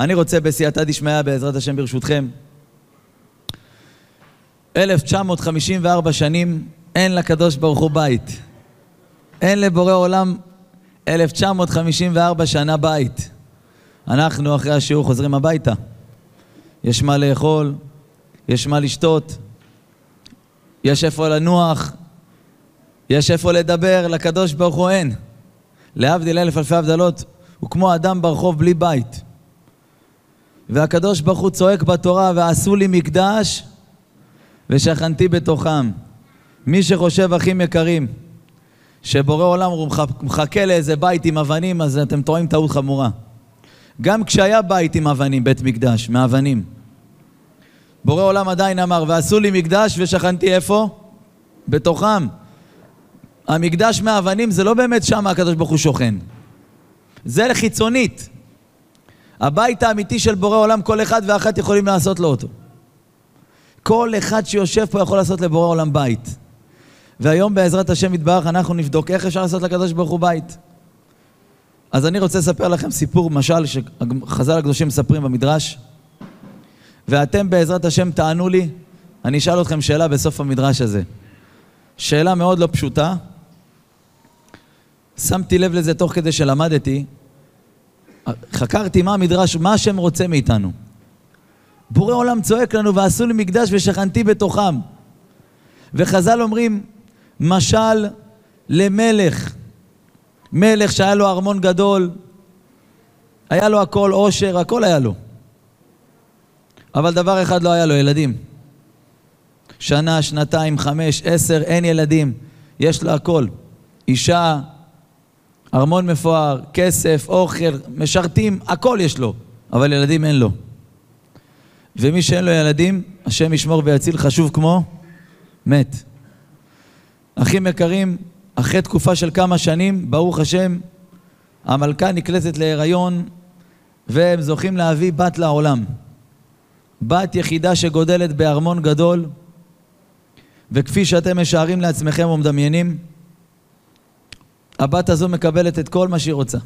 אני רוצה בסייעתא דשמיא, בעזרת השם ברשותכם, 1954 שנים אין לקדוש ברוך הוא בית. אין לבורא עולם 1954 שנה בית. אנחנו אחרי השיעור חוזרים הביתה. יש מה לאכול, יש מה לשתות, יש איפה לנוח, יש איפה לדבר, לקדוש ברוך הוא אין. להבדיל אלף אלפי הבדלות, הוא כמו אדם ברחוב בלי בית. והקדוש ברוך הוא צועק בתורה, ועשו לי מקדש ושכנתי בתוכם. מי שחושב, אחים יקרים, שבורא עולם הוא מחכה לאיזה בית עם אבנים, אז אתם טועים טעות חמורה. גם כשהיה בית עם אבנים, בית מקדש, מאבנים. בורא עולם עדיין אמר, ועשו לי מקדש ושכנתי איפה? בתוכם. המקדש מאבנים זה לא באמת שם הקדוש ברוך הוא שוכן. זה לחיצונית. הבית האמיתי של בורא עולם, כל אחד ואחת יכולים לעשות לו אותו. כל אחד שיושב פה יכול לעשות לבורא עולם בית. והיום בעזרת השם יתברך אנחנו נבדוק איך אפשר לעשות לקדוש ברוך הוא בית. אז אני רוצה לספר לכם סיפור, משל, שחז"ל הקדושים מספרים במדרש, ואתם בעזרת השם תענו לי, אני אשאל אתכם שאלה בסוף המדרש הזה. שאלה מאוד לא פשוטה. שמתי לב לזה תוך כדי שלמדתי, חקרתי מה המדרש, מה השם רוצה מאיתנו. בורא עולם צועק לנו, ועשו לי מקדש ושכנתי בתוכם. וחז"ל אומרים, משל למלך. מלך שהיה לו ארמון גדול, היה לו הכל עושר, הכל היה לו. אבל דבר אחד לא היה לו, ילדים. שנה, שנתיים, חמש, עשר, אין ילדים. יש לו הכל. אישה, ארמון מפואר, כסף, אוכל, משרתים, הכל יש לו. אבל ילדים אין לו. ומי שאין לו ילדים, השם ישמור ויציל חשוב כמו מת. אחים יקרים, אחרי תקופה של כמה שנים, ברוך השם, המלכה נקלטת להיריון והם זוכים להביא בת לעולם. בת יחידה שגודלת בארמון גדול, וכפי שאתם משערים לעצמכם ומדמיינים, הבת הזו מקבלת את כל מה שהיא רוצה.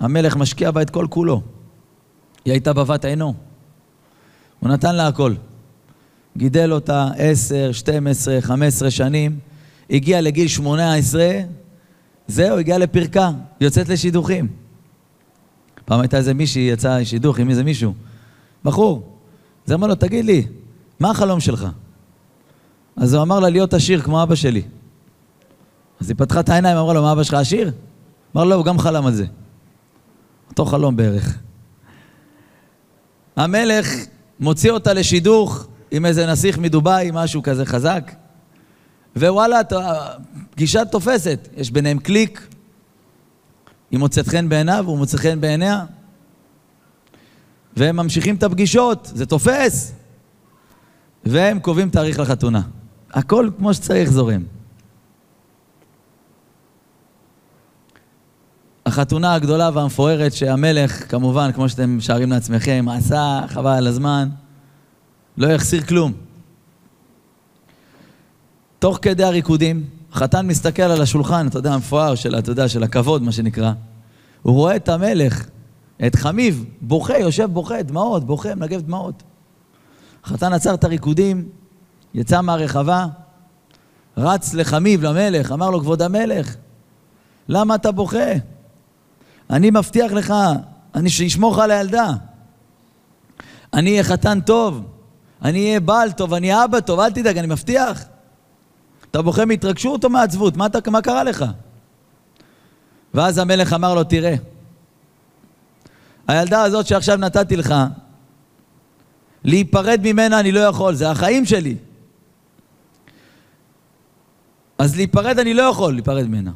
המלך משקיע בה את כל כולו. היא הייתה בבת עינו. הוא נתן לה הכל. גידל אותה עשר, שתים עשרה, חמש עשרה שנים, הגיע לגיל שמונה עשרה, זהו, הגיע לפרקה, יוצאת לשידוכים. פעם הייתה איזה מישהי, יצאה שידוך עם איזה מישהו, בחור. אז אמר לו, תגיד לי, מה החלום שלך? אז הוא אמר לה, להיות עשיר כמו אבא שלי. אז היא פתחה את העיניים, אמרה לו, מה אבא שלך עשיר? אמר לו, לא, הוא גם חלם על זה. אותו חלום בערך. המלך מוציא אותה לשידוך עם איזה נסיך מדובאי, משהו כזה חזק, ווואלה, פגישה תופסת, יש ביניהם קליק, היא מוצאת חן בעיניו, הוא מוצא חן בעיניה, והם ממשיכים את הפגישות, זה תופס, והם קובעים תאריך לחתונה. הכל כמו שצריך זורם. החתונה הגדולה והמפוארת שהמלך, כמובן, כמו שאתם משערים לעצמכם, עשה, חבל על הזמן, לא יחסיר כלום. תוך כדי הריקודים, החתן מסתכל על השולחן, אתה יודע, המפואר של, אתה יודע, של הכבוד, מה שנקרא. הוא רואה את המלך, את חמיב, בוכה, יושב בוכה, דמעות, בוכה, מנגב דמעות. החתן עצר את הריקודים, יצא מהרחבה, רץ לחמיב, למלך, אמר לו, כבוד המלך, למה אתה בוכה? אני מבטיח לך, אני שאשמור על הילדה. אני אהיה חתן טוב, אני אהיה בעל טוב, אני אהיה אבא טוב, אל תדאג, אני מבטיח. אתה בוכה מהתרגשות או מעצבות? מה, אתה, מה קרה לך? ואז המלך אמר לו, תראה, הילדה הזאת שעכשיו נתתי לך, להיפרד ממנה אני לא יכול, זה החיים שלי. אז להיפרד אני לא יכול להיפרד ממנה.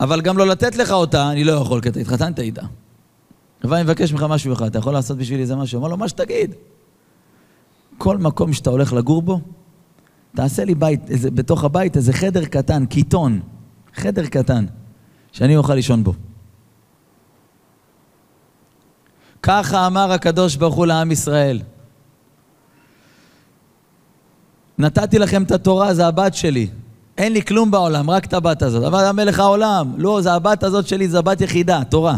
אבל גם לא לתת לך אותה, אני לא יכול, כי אתה התחתנת איתה. אבל אני מבקש ממך משהו אחד, אתה יכול לעשות בשבילי איזה משהו? אמר לו, מה שתגיד. כל מקום שאתה הולך לגור בו, תעשה לי בית, איזה, בתוך הבית איזה חדר קטן, קיטון, חדר קטן, שאני אוכל לישון בו. ככה אמר הקדוש ברוך הוא לעם ישראל. נתתי לכם את התורה, זה הבת שלי. אין לי כלום בעולם, רק את הבת הזאת. אבל המלך העולם, לא, זה הבת הזאת שלי, זה הבת יחידה, תורה.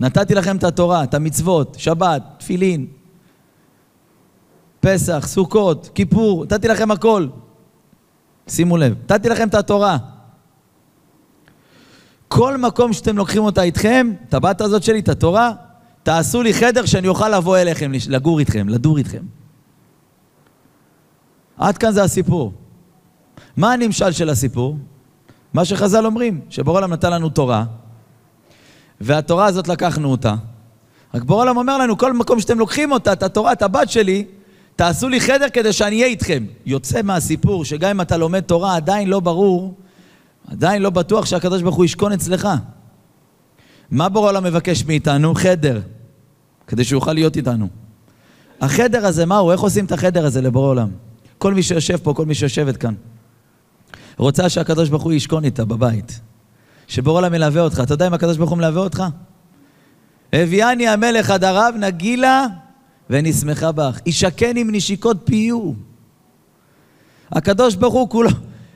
נתתי לכם את התורה, את המצוות, שבת, תפילין, פסח, סוכות, כיפור, נתתי לכם הכל. שימו לב, נתתי לכם את התורה. כל מקום שאתם לוקחים אותה איתכם, את הבת הזאת שלי, את התורה, תעשו לי חדר שאני אוכל לבוא אליכם, לגור איתכם, לדור איתכם. עד כאן זה הסיפור. מה הנמשל של הסיפור? מה שחז"ל אומרים, שבורא עולם נתן לנו תורה, והתורה הזאת לקחנו אותה. רק בורא עולם אומר לנו, כל מקום שאתם לוקחים אותה, את התורה, את הבת שלי, תעשו לי חדר כדי שאני אהיה איתכם. יוצא מהסיפור שגם אם אתה לומד תורה, עדיין לא ברור, עדיין לא בטוח שהקדוש ברוך הוא ישכון אצלך. מה בורא עולם מבקש מאיתנו? חדר, כדי שהוא יוכל להיות איתנו. החדר הזה, מהו? איך עושים את החדר הזה לבורא עולם? כל מי שיושב פה, כל מי שיושבת כאן, רוצה שהקדוש ברוך הוא ישכון איתה בבית. שבורא עולם מלווה אותך. אתה יודע אם הקדוש ברוך הוא מלווה אותך? הביאני המלך עד הרב, נגילה ונשמחה בך. ישכן עם נשיקות פיו. הקדוש ברוך הוא כולו,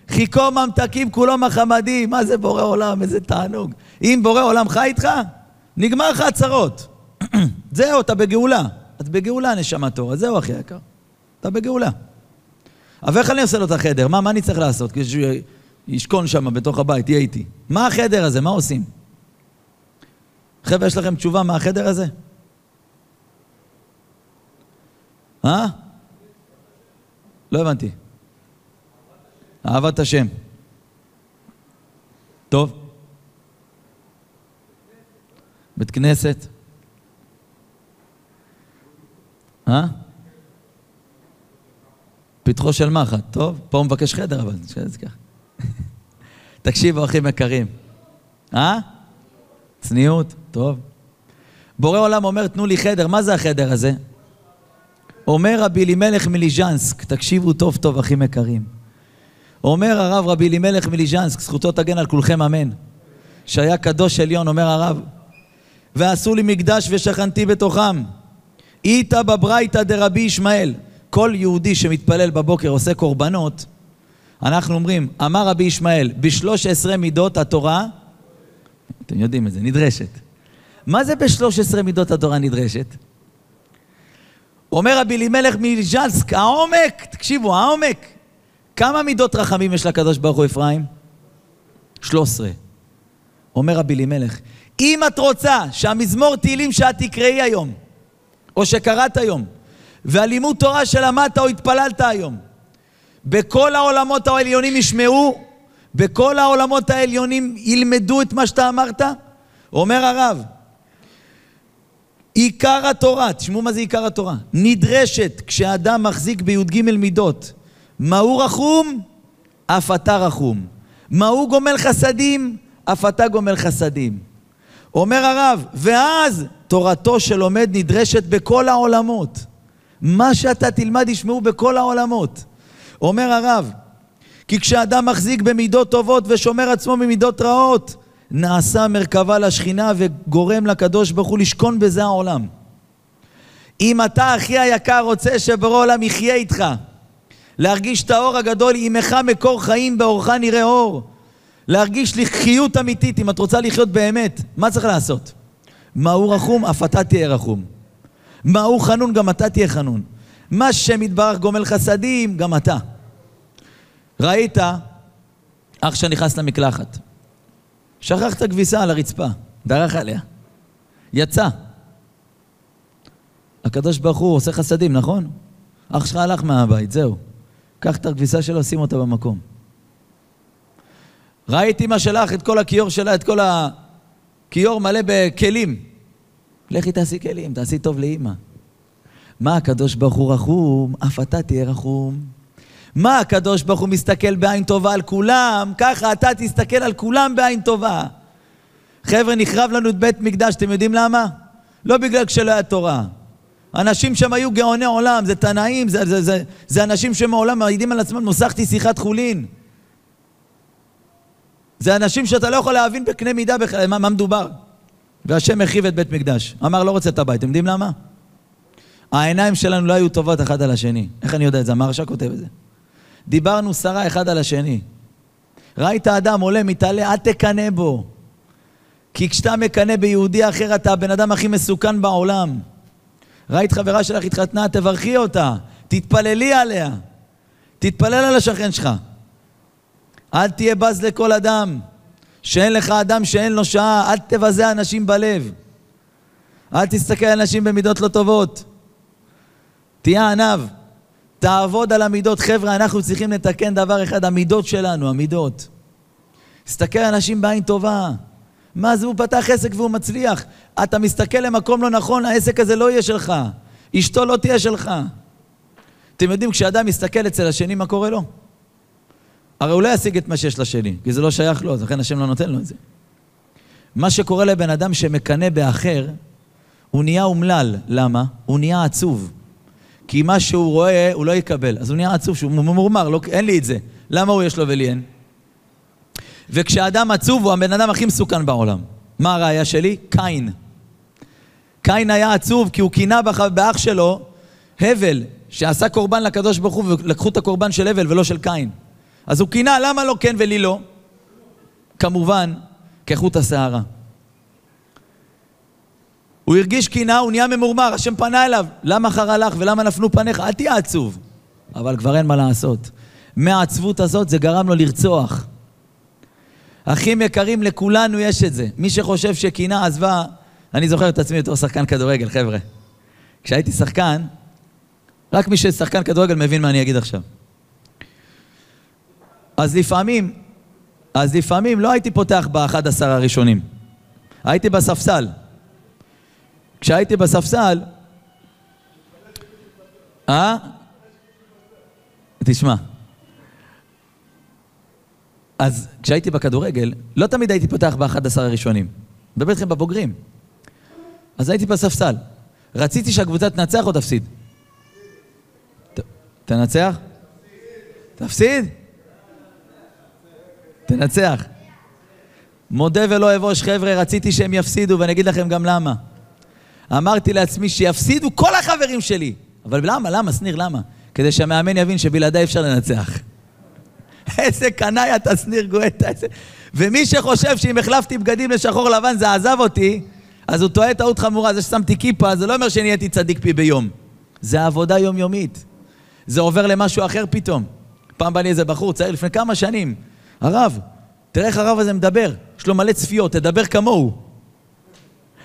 חיכו ממתקים כולו מחמדים. מה זה בורא עולם? איזה תענוג. אם בורא עולם חי איתך, נגמר לך הצרות. זהו, אתה בגאולה. את בגאולה, נשמה תורה. זהו, אחי יקר. אתה בגאולה. אבל איך אני עושה לו את החדר? מה, מה אני צריך לעשות? כדי שהוא ישכון שם בתוך הבית, יהיה איתי. מה החדר הזה? מה עושים? חבר'ה, יש לכם תשובה מה החדר הזה? אה? לא הבנתי. אהבת השם. טוב. בית כנסת. אה? פתחו של מחט. טוב, פה הוא מבקש חדר, אבל שזה ככה. תקשיבו, אחים יקרים. אה? צניעות, טוב. בורא עולם אומר, תנו לי חדר. מה זה החדר הזה? אומר רבי אלימלך מליז'נסק, תקשיבו טוב טוב, אחים יקרים. אומר הרב רבי אלימלך מליז'נסק, זכותו תגן על כולכם אמן, שהיה קדוש עליון, אומר הרב, ועשו לי מקדש ושכנתי בתוכם. איתא בברייתא דרבי ישמעאל. כל יהודי שמתפלל בבוקר עושה קורבנות, אנחנו אומרים, אמר רבי ישמעאל, בשלוש עשרה מידות התורה, אתם יודעים את זה, נדרשת. מה זה בשלוש עשרה מידות התורה נדרשת? אומר רבי אלימלך מז'נסק, העומק, תקשיבו, העומק. כמה מידות רחמים יש לקדוש ברוך הוא אפרים? שלוש עשרה. אומר רבי אלימלך, אם את רוצה שהמזמור תהילים שאת תקראי היום, או שקראת היום, והלימוד תורה שלמדת או התפללת היום, בכל העולמות העליונים ישמעו, בכל העולמות העליונים ילמדו את מה שאתה אמרת? אומר הרב, עיקר התורה, תשמעו מה זה עיקר התורה, נדרשת כשאדם מחזיק בי"ג מידות. מהו רחום? אף אתה רחום. מהו גומל חסדים? אף אתה גומל חסדים. אומר הרב, ואז תורתו של לומד נדרשת בכל העולמות. מה שאתה תלמד ישמעו בכל העולמות. אומר הרב, כי כשאדם מחזיק במידות טובות ושומר עצמו ממידות רעות, נעשה מרכבה לשכינה וגורם לקדוש ברוך הוא לשכון בזה העולם. אם אתה, אחי היקר, רוצה שבורא עולם יחיה איתך, להרגיש את האור הגדול, עמך מקור חיים, באורך נראה אור. להרגיש לחיות אמיתית, אם את רוצה לחיות באמת, מה צריך לעשות? מהו רחום? אף אתה תהיה רחום. מהו חנון? גם אתה תהיה חנון. מה שם יתברך גומל חסדים, גם אתה. ראית אח שנכנס למקלחת, שכח את הכביסה על הרצפה, דרך עליה, יצא. הקדוש ברוך הוא עושה חסדים, נכון? אח שלך הלך מהבית, זהו. קח את הכביסה שלו, שים אותה במקום. ראית אמא שלך את כל הכיור שלה, את כל הכיור מלא בכלים. לכי תעשי כלים, תעשי טוב לאימא. מה הקדוש ברוך הוא רחום, אף אתה תהיה רחום. מה הקדוש ברוך הוא מסתכל בעין טובה על כולם, ככה אתה תסתכל על כולם בעין טובה. חבר'ה, נחרב לנו את בית מקדש, אתם יודעים למה? לא בגלל כשלא היה תורה. אנשים שם היו גאוני עולם, זה תנאים, זה, זה, זה, זה אנשים שמעולם מעידים על עצמם, נוסחתי שיחת חולין. זה אנשים שאתה לא יכול להבין בקנה מידה בכלל, מה, מה מדובר. והשם החריב את בית מקדש. אמר, לא רוצה את הבית. אתם יודעים למה? העיניים שלנו לא היו טובות אחד על השני. איך אני יודע את זה? המהרש"א כותב את זה. דיברנו שרה אחד על השני. ראית אדם עולה, מתעלה, אל תקנא בו. כי כשאתה מקנא ביהודי אחר, אתה הבן אדם הכי מסוכן בעולם. ראית חברה שלך התחתנה, תברכי אותה, תתפללי עליה, תתפלל על השכן שלך. אל תהיה בז לכל אדם. שאין לך אדם שאין לו שעה, אל תבזה אנשים בלב. אל תסתכל על אנשים במידות לא טובות. תהיה עניו. תעבוד על המידות. חבר'ה, אנחנו צריכים לתקן דבר אחד, המידות שלנו, המידות. תסתכל על אנשים בעין טובה. מה זה, הוא פתח עסק והוא מצליח. אתה מסתכל למקום לא נכון, העסק הזה לא יהיה שלך. אשתו לא תהיה שלך. אתם יודעים, כשאדם מסתכל אצל השני, מה קורה לו? הרי הוא לא ישיג את מה שיש לשני, כי זה לא שייך לו, אז לכן השם לא נותן לו את זה. מה שקורה לבן אדם שמקנא באחר, הוא נהיה אומלל. למה? הוא נהיה עצוב. כי מה שהוא רואה, הוא לא יקבל. אז הוא נהיה עצוב, שהוא ממורמר, לא, אין לי את זה. למה הוא יש לו ולי אין? וכשאדם עצוב הוא הבן אדם הכי מסוכן בעולם. מה הראייה שלי? קין. קין היה עצוב כי הוא קינה באח שלו הבל, שעשה קורבן לקדוש ברוך הוא ולקחו את הקורבן של הבל ולא של קין. אז הוא קינה, למה לא כן ולי לא? כמובן, כחוט השערה. הוא הרגיש קינה, הוא נהיה ממורמר, השם פנה אליו, למה חרה לך ולמה נפנו פניך? אל תהיה עצוב. אבל כבר אין מה לעשות. מהעצבות הזאת זה גרם לו לרצוח. אחים יקרים, לכולנו יש את זה. מי שחושב שקינה עזבה, אני זוכר את עצמי בתור שחקן כדורגל, חבר'ה. כשהייתי שחקן, רק מי ששחקן כדורגל מבין מה אני אגיד עכשיו. אז לפעמים, אז לפעמים לא הייתי פותח באחד עשר הראשונים. הייתי בספסל. כשהייתי בספסל... אה? תשמע. אז כשהייתי בכדורגל, לא תמיד הייתי פותח באחד עשר הראשונים. מדבר איתכם בבוגרים. אז הייתי בספסל. רציתי שהקבוצה תנצח או תפסיד? תנצח? תפסיד? תנצח. מודה ולא אבוש, חבר'ה, רציתי שהם יפסידו, ואני אגיד לכם גם למה. אמרתי לעצמי שיפסידו כל החברים שלי. אבל למה? למה, שניר, למה? כדי שהמאמן יבין שבלעדיי אפשר לנצח. איזה קנאי אתה, שניר גואטה. איזה... ומי שחושב שאם החלפתי בגדים לשחור לבן זה עזב אותי, אז הוא טועה טעות חמורה. זה ששמתי כיפה, זה לא אומר שנהייתי צדיק פי ביום. זה עבודה יומיומית. זה עובר למשהו אחר פתאום. פעם בא לי איזה בחור צעיר לפני כמה שנים, הרב, תראה איך הרב הזה מדבר, יש לו מלא צפיות, תדבר כמוהו.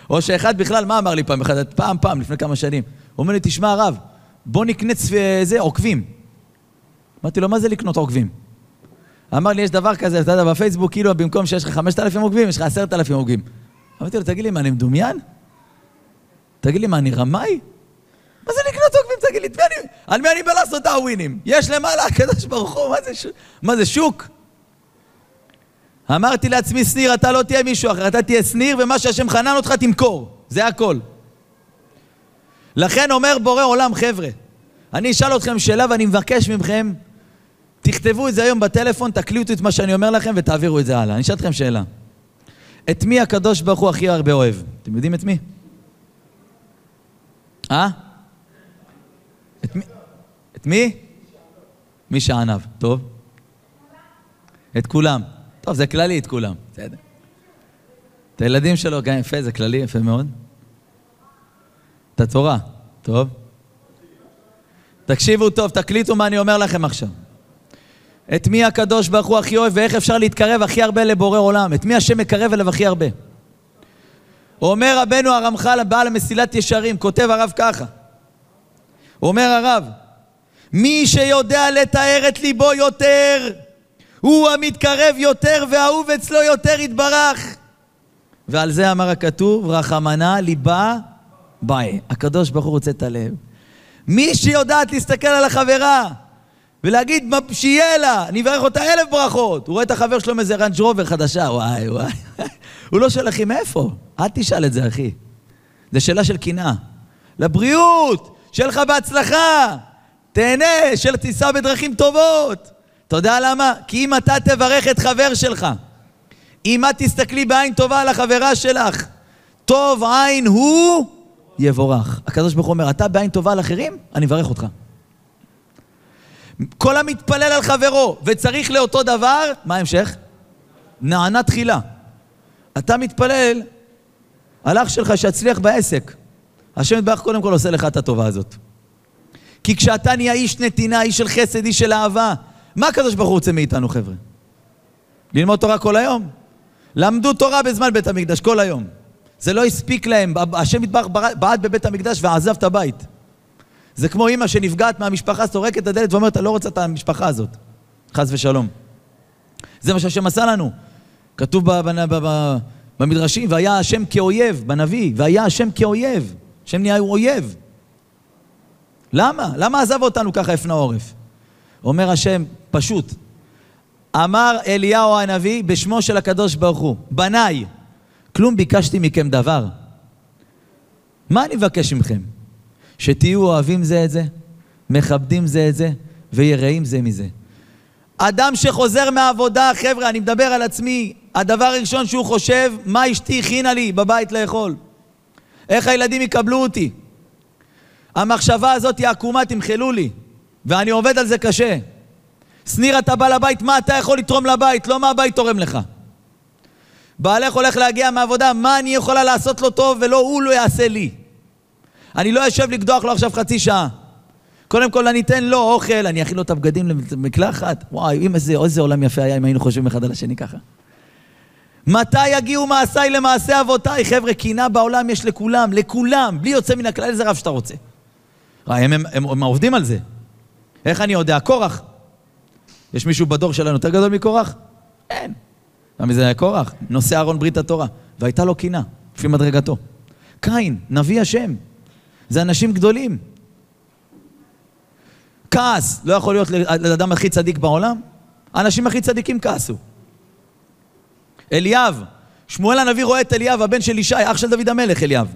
או שאחד בכלל, מה אמר לי פעם אחד? פעם, פעם, לפני כמה שנים. הוא אומר לי, תשמע הרב, בוא נקנה צפ... זה, עוקבים. אמרתי לו, מה זה לקנות עוקבים? אמר לי, יש דבר כזה, אתה יודע, בפייסבוק, כאילו במקום שיש לך חמשת אלפים עוקבים, יש לך עשרת אלפים עוקבים. אמרתי לו, תגיד לי, מה, אני מדומיין? תגיד לי, מה, אני רמאי? מה זה לקנות עוקבים? תגיד לי, על מי אני בא לעשות דאווינים? יש למעלה, הקדוש ברוך הוא, מה זה, ש... מה זה שוק? אמרתי לעצמי, שניר, אתה לא תהיה מישהו אחר, אתה תהיה שניר, ומה שהשם חנן אותך תמכור. זה הכל. לכן אומר בורא עולם, חבר'ה, אני אשאל אתכם שאלה ואני מבקש מכם, תכתבו את זה היום בטלפון, תקליטו את מה שאני אומר לכם ותעבירו את זה הלאה. אני אשאל אתכם שאלה. את מי הקדוש ברוך הוא הכי הרבה אוהב? אתם יודעים את מי? אה? את מי? את מי? מי שענב. טוב. את כולם. טוב, זה כללי את כולם, בסדר. את הילדים שלו, גם יפה, זה כללי, יפה מאוד. את התורה, טוב. תקשיבו טוב, תקליטו מה אני אומר לכם עכשיו. את מי הקדוש ברוך הוא הכי אוהב ואיך אפשר להתקרב הכי הרבה לבורא עולם? את מי השם מקרב אליו הכי הרבה? אומר רבנו הרמח"ל, הבעל המסילת ישרים, כותב הרב ככה. אומר הרב, מי שיודע לתאר את ליבו יותר, הוא המתקרב יותר והאהוב אצלו יותר יתברך. ועל זה אמר הכתוב, רחמנה ליבה ביי. הקדוש ברוך הוא רוצה את הלב. מי שיודעת להסתכל על החברה ולהגיד שיהיה לה, אני אברך אותה אלף ברכות. הוא רואה את החבר שלו עם איזה רנג' רובר חדשה, וואי וואי. הוא לא שואל, אחי, מאיפה? אל תשאל את זה, אחי. זה שאלה של קנאה. לבריאות, שיהיה לך בהצלחה, תהנה, שתיסע בדרכים טובות. אתה יודע למה? כי אם אתה תברך את חבר שלך, אם את תסתכלי בעין טובה על החברה שלך, טוב עין הוא יבורך. הקדוש ברוך הוא אומר, אתה בעין טובה על אחרים, אני מברך אותך. כל המתפלל על חברו וצריך לאותו דבר, מה ההמשך? נענה תחילה. אתה מתפלל על אח שלך שיצליח בעסק. השם יתברך קודם כל עושה לך את הטובה הזאת. כי כשאתה נהיה איש נתינה, איש של חסד, איש של אהבה, מה הקדוש ברוך הוא רוצה מאיתנו, חבר'ה? ללמוד תורה כל היום? למדו תורה בזמן בית המקדש, כל היום. זה לא הספיק להם, השם יתברך בעט בבית המקדש ועזב את הבית. זה כמו אימא שנפגעת מהמשפחה, סורקת את הדלת ואומרת, אני לא רוצה את המשפחה הזאת. חס ושלום. זה מה שהשם עשה לנו. כתוב במדרשים, והיה השם כאויב, בנביא, והיה השם כאויב. השם נהיה אויב. למה? למה עזב אותנו ככה הפנה עורף? אומר השם, פשוט. אמר אליהו הנביא בשמו של הקדוש ברוך הוא, בניי, כלום ביקשתי מכם דבר. מה אני מבקש מכם? שתהיו אוהבים זה את זה, מכבדים זה את זה, ויראים זה מזה. אדם שחוזר מהעבודה, חבר'ה, אני מדבר על עצמי, הדבר הראשון שהוא חושב, מה אשתי הכינה לי בבית לאכול? איך הילדים יקבלו אותי? המחשבה הזאת היא עקומה, תמחלו לי. ואני עובד על זה קשה. שניר, אתה בא לבית, מה אתה יכול לתרום לבית? לא מה הבית תורם לך. בעלך הולך להגיע מהעבודה, מה אני יכולה לעשות לו טוב ולא הוא לא יעשה לי? אני לא אשב לקדוח לו עכשיו חצי שעה. קודם כל אני אתן לו אוכל, אני אכין לו את הבגדים למקלחת. וואי, איזה, איזה עולם יפה היה אם היינו חושבים אחד על השני ככה. מתי יגיעו מעשיי למעשה אבותיי? חבר'ה, קינה בעולם יש לכולם, לכולם, בלי יוצא מן הכלל, איזה רב שאתה רוצה. הם, הם, הם, הם עובדים על זה. איך אני יודע? קורח. יש מישהו בדור שלנו יותר גדול מקורח? אין. למה זה היה קורח? נושא ארון ברית התורה. והייתה לו קינה, לפי מדרגתו. קין, נביא השם. זה אנשים גדולים. כעס לא יכול להיות לאדם הכי צדיק בעולם? האנשים הכי צדיקים כעסו. אליאב, שמואל הנביא רואה את אליאב, הבן של ישי, אח של דוד המלך, אליאב.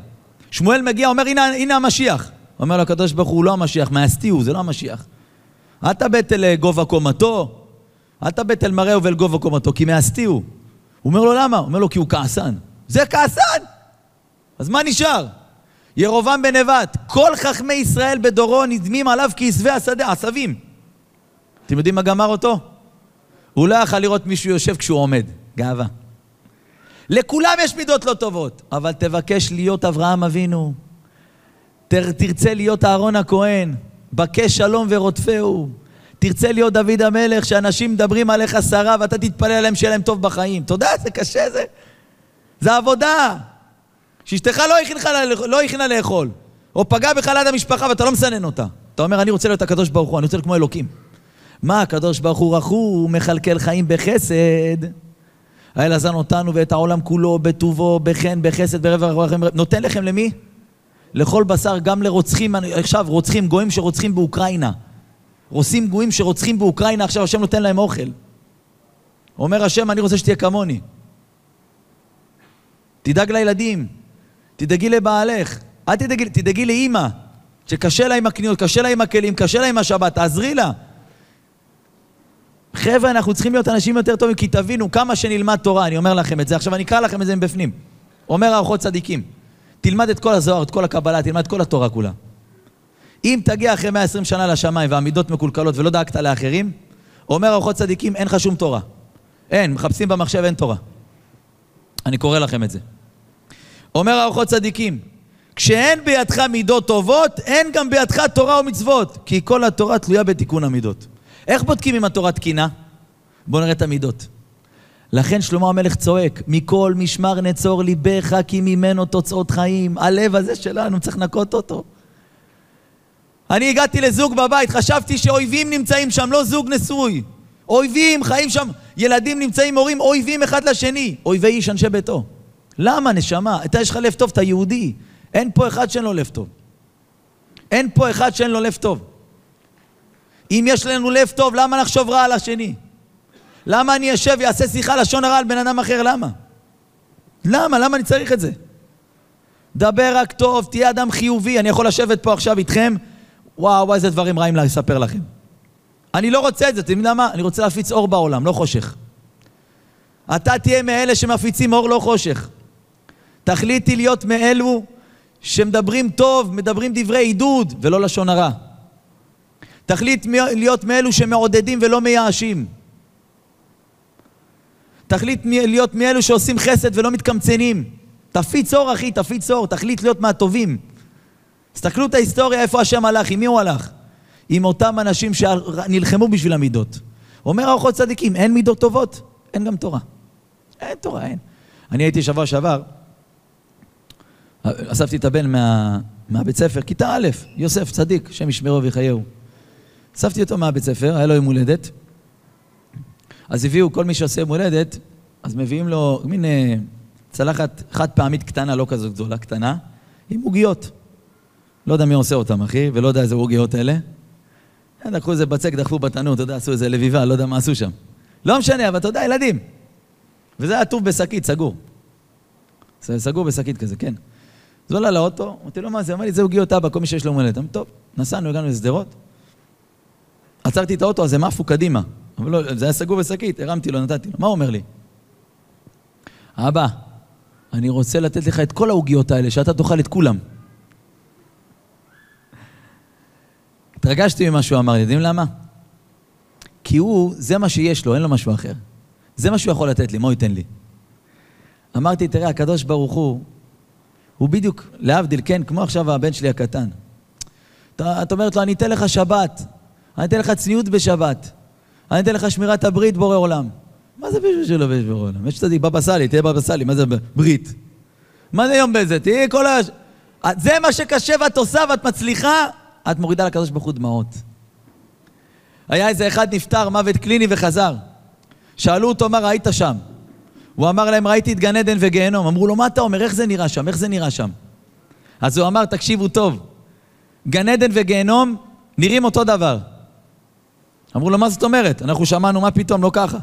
שמואל מגיע, אומר, הנה, הנה המשיח. אומר לו הקדוש ברוך הוא, לא המשיח, מאסתי הוא, זה לא המשיח. אל תבט אל גובה קומתו, אל תבט אל מראהו ואל גובה קומתו, כי מאסתי הוא. הוא אומר לו, למה? הוא אומר לו, כי הוא כעסן. זה כעסן! אז מה נשאר? ירובעם בן נבט, כל חכמי ישראל בדורו נדמים עליו כעשבי השדה, עשבים. אתם יודעים מה גמר אותו? הוא לא יכל לראות מישהו יושב כשהוא עומד. גאווה. לכולם יש מידות לא טובות, אבל תבקש להיות אברהם אבינו. תרצה להיות אהרון הכהן, בקש שלום ורודפהו. תרצה להיות דוד המלך, שאנשים מדברים עליך שרה ואתה תתפלל עליהם שיהיה להם טוב בחיים. אתה יודע איזה קשה זה? זה עבודה. שאשתך לא הכינה, לא הכינה לאכול, או פגע בך ליד המשפחה ואתה לא מסנן אותה. אתה אומר, אני רוצה להיות הקדוש ברוך הוא, אני רוצה להיות כמו אלוקים. מה, הקדוש ברוך הוא רחום, מכלכל חיים בחסד. האל עזן אותנו ואת העולם כולו בטובו, בחן, בחסד, ברבע. נותן לכם למי? לכל בשר, גם לרוצחים, עכשיו רוצחים, גויים שרוצחים באוקראינה. רוסים גויים שרוצחים באוקראינה, עכשיו השם נותן להם אוכל. אומר השם, אני רוצה שתהיה כמוני. תדאג לילדים, תדאגי לבעלך, אל תדאגי, תדאגי לאימא, שקשה לה עם הקניות, קשה לה עם הכלים, קשה לה עם השבת, תעזרי לה. חבר'ה, אנחנו צריכים להיות אנשים יותר טובים, כי תבינו, כמה שנלמד תורה, אני אומר לכם את זה, עכשיו אני אקרא לכם את זה מבפנים. אומר האורחות צדיקים, תלמד את כל הזוהר, את כל הקבלה, תלמד את כל התורה כולה. אם תגיע אחרי 120 שנה לשמיים והמידות מקולקלות ולא דאגת לאחרים, אומר האורחות צדיקים, אין לך שום תורה. אין, מחפשים במחשב, אין תורה. אני קורא לכם את זה. אומר האורחות צדיקים, כשאין בידך מידות טובות, אין גם בידך תורה ומצוות, כי כל התורה תלויה בתיקון המידות. איך בודקים אם התורה תקינה? בואו נראה את המידות. לכן שלמה המלך צועק, מכל משמר נצור ליבך, כי ממנו תוצאות חיים. הלב הזה שלנו, צריך לנקות אותו. אני הגעתי לזוג בבית, חשבתי שאויבים נמצאים שם, לא זוג נשוי. אויבים חיים שם, ילדים נמצאים, הורים אויבים אחד לשני. אויבי איש אנשי ביתו. למה, נשמה? אתה יש לך לב טוב, אתה יהודי. אין פה אחד שאין לו לב טוב. אין פה אחד שאין לו לב טוב. אם יש לנו לב טוב, למה נחשוב רע על השני? למה אני אשב ואעשה שיחה לשון הרע על בן אדם אחר? למה? למה? למה אני צריך את זה? דבר רק טוב, תהיה אדם חיובי. אני יכול לשבת פה עכשיו איתכם, וואו, וואו, איזה דברים רעים לספר לכם. אני לא רוצה את זה, אתם יודעים למה? אני רוצה להפיץ אור בעולם, לא חושך. אתה תהיה מאלה שמפיצים אור, לא חושך. תחליטי להיות מאלו שמדברים טוב, מדברים דברי עידוד ולא לשון הרע. תחליט להיות מאלו שמעודדים ולא מייאשים. תחליט להיות מאלו שעושים חסד ולא מתקמצנים. תפיץ אור, אחי, תפיץ אור, תחליט להיות מהטובים. תסתכלו את ההיסטוריה, איפה השם הלך, עם מי הוא הלך? עם אותם אנשים שנלחמו בשביל המידות. אומר האורחות צדיקים, אין מידות טובות, אין גם תורה. אין תורה, אין. אני הייתי שבוע שעבר, אספתי את הבן מה, מהבית ספר, כיתה א', יוסף, צדיק, שם ישמרו ויחייהו. אספתי אותו מהבית ספר, היה לו יום הולדת. אז הביאו, כל מי שעושה יום הולדת, אז מביאים לו מין אה, צלחת חד פעמית קטנה, לא כזאת גדולה, קטנה, עם עוגיות. לא יודע מי עושה אותם, אחי, ולא יודע איזה עוגיות אלה. לקחו איזה בצק, דחפו בתנור, אתה יודע, עשו איזה לביבה, לא יודע מה עשו שם. לא משנה, אבל אתה יודע, ילדים. וזה היה טוב בשקית, סגור. סגור בשקית כזה, כן. אז הוא עלה לאוטו, אמרתי לו, מה זה? אמר לי, זה עוגיות אבא, כל מי שיש לו מולדת. אמרתי, טוב, נסענו, הגענו לשדרות. עצרתי את האוטו, אז הם עפו קדימה. אבל לא, זה היה סגור בשקית, הרמתי לו, נתתי לו. מה הוא אומר לי? אבא, אני רוצה לתת לך את כל העוגיות האלה, שאתה תאכל את כולם. התרגשתי ממה שהוא אמר לי, יודעים למה? כי הוא, זה מה שיש לו, אין לו משהו אחר. זה מה שהוא יכול לתת לי, מה הוא ייתן לי? אמרתי, תראה, הקדוש ברוך הוא, הוא בדיוק, להבדיל, כן, כמו עכשיו הבן שלי הקטן. את אומרת לו, אני אתן לך שבת, אני אתן לך צניעות בשבת, אני אתן לך שמירת הברית, בורא עולם. מה זה בשביל שלא יש בורא עולם? יש צדיק, בבא סאלי, תהיה בבא סאלי, מה זה ברית? מה זה יום בזה? תהיי כל ה... זה מה שקשה ואת עושה ואת מצליחה, את מורידה לקדוש ברוך הוא דמעות. היה איזה אחד נפטר, מוות קליני וחזר. שאלו אותו, מה ראית שם? הוא אמר להם, ראיתי את גן עדן וגיהנום. אמרו לו, מה אתה אומר? איך זה נראה שם? איך זה נראה שם? אז הוא אמר, תקשיבו טוב, גן עדן וגיהנום נראים אותו דבר. אמרו לו, מה זאת אומרת? אנחנו שמענו, מה פתאום, לא ככה.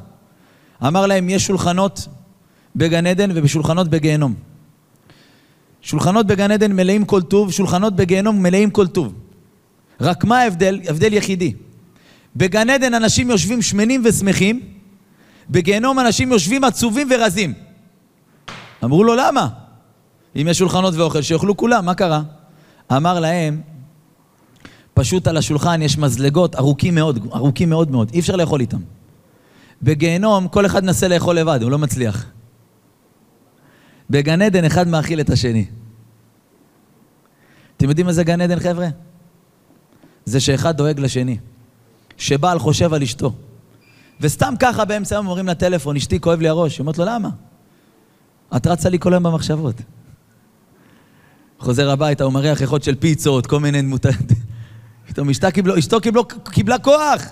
אמר להם, יש שולחנות בגן עדן ובשולחנות בגיהנום. שולחנות בגן עדן מלאים כל טוב, שולחנות בגיהנום מלאים כל טוב. רק מה ההבדל? הבדל יחידי. בגן עדן אנשים יושבים שמנים ושמחים, בגיהנום אנשים יושבים עצובים ורזים. אמרו לו, למה? אם יש שולחנות ואוכל, שיאכלו כולם, מה קרה? אמר להם, פשוט על השולחן יש מזלגות ארוכים מאוד, ארוכים מאוד מאוד, אי אפשר לאכול איתם. בגיהנום כל אחד מנסה לאכול לבד, הוא לא מצליח. בגן עדן אחד מאכיל את השני. אתם יודעים מה זה גן עדן, חבר'ה? זה שאחד דואג לשני. שבעל חושב על אשתו. וסתם ככה באמצע היום אומרים לטלפון, אשתי כואב לי הראש. היא אומרת לו, למה? את רצה לי כל היום במחשבות. חוזר הביתה, הוא מריח ריחות של פיצות, כל מיני דמותות. פתאום קיבלו, אשתו קיבלו, קיבלה כוח.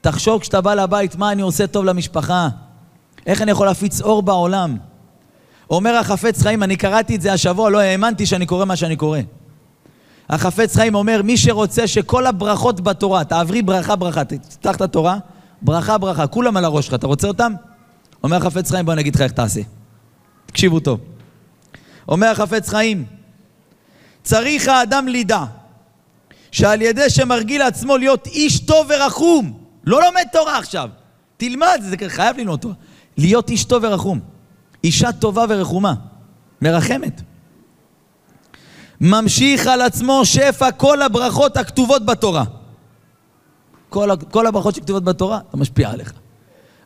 תחשוב כשאתה בא לבית, מה אני עושה טוב למשפחה? איך אני יכול להפיץ אור בעולם? אומר החפץ חיים, אני קראתי את זה השבוע, לא האמנתי שאני קורא מה שאני קורא. החפץ חיים אומר, מי שרוצה שכל הברכות בתורה, תעברי ברכה ברכה, תפתח את התורה, ברכה ברכה, כולם על הראש שלך, אתה רוצה אותם? אומר החפץ חיים, בוא אני אגיד לך איך תעשה. תקשיבו טוב. אומר החפץ חיים, צריך האדם לידע שעל ידי שמרגיל לעצמו להיות איש טוב ורחום, לא לומד תורה עכשיו, תלמד, זה חייב ללמוד תורה, להיות איש טוב ורחום, אישה טובה ורחומה, מרחמת. ממשיך על עצמו שפע כל הברכות הכתובות בתורה. כל, כל הברכות שכתובות בתורה, אתה משפיע עליך.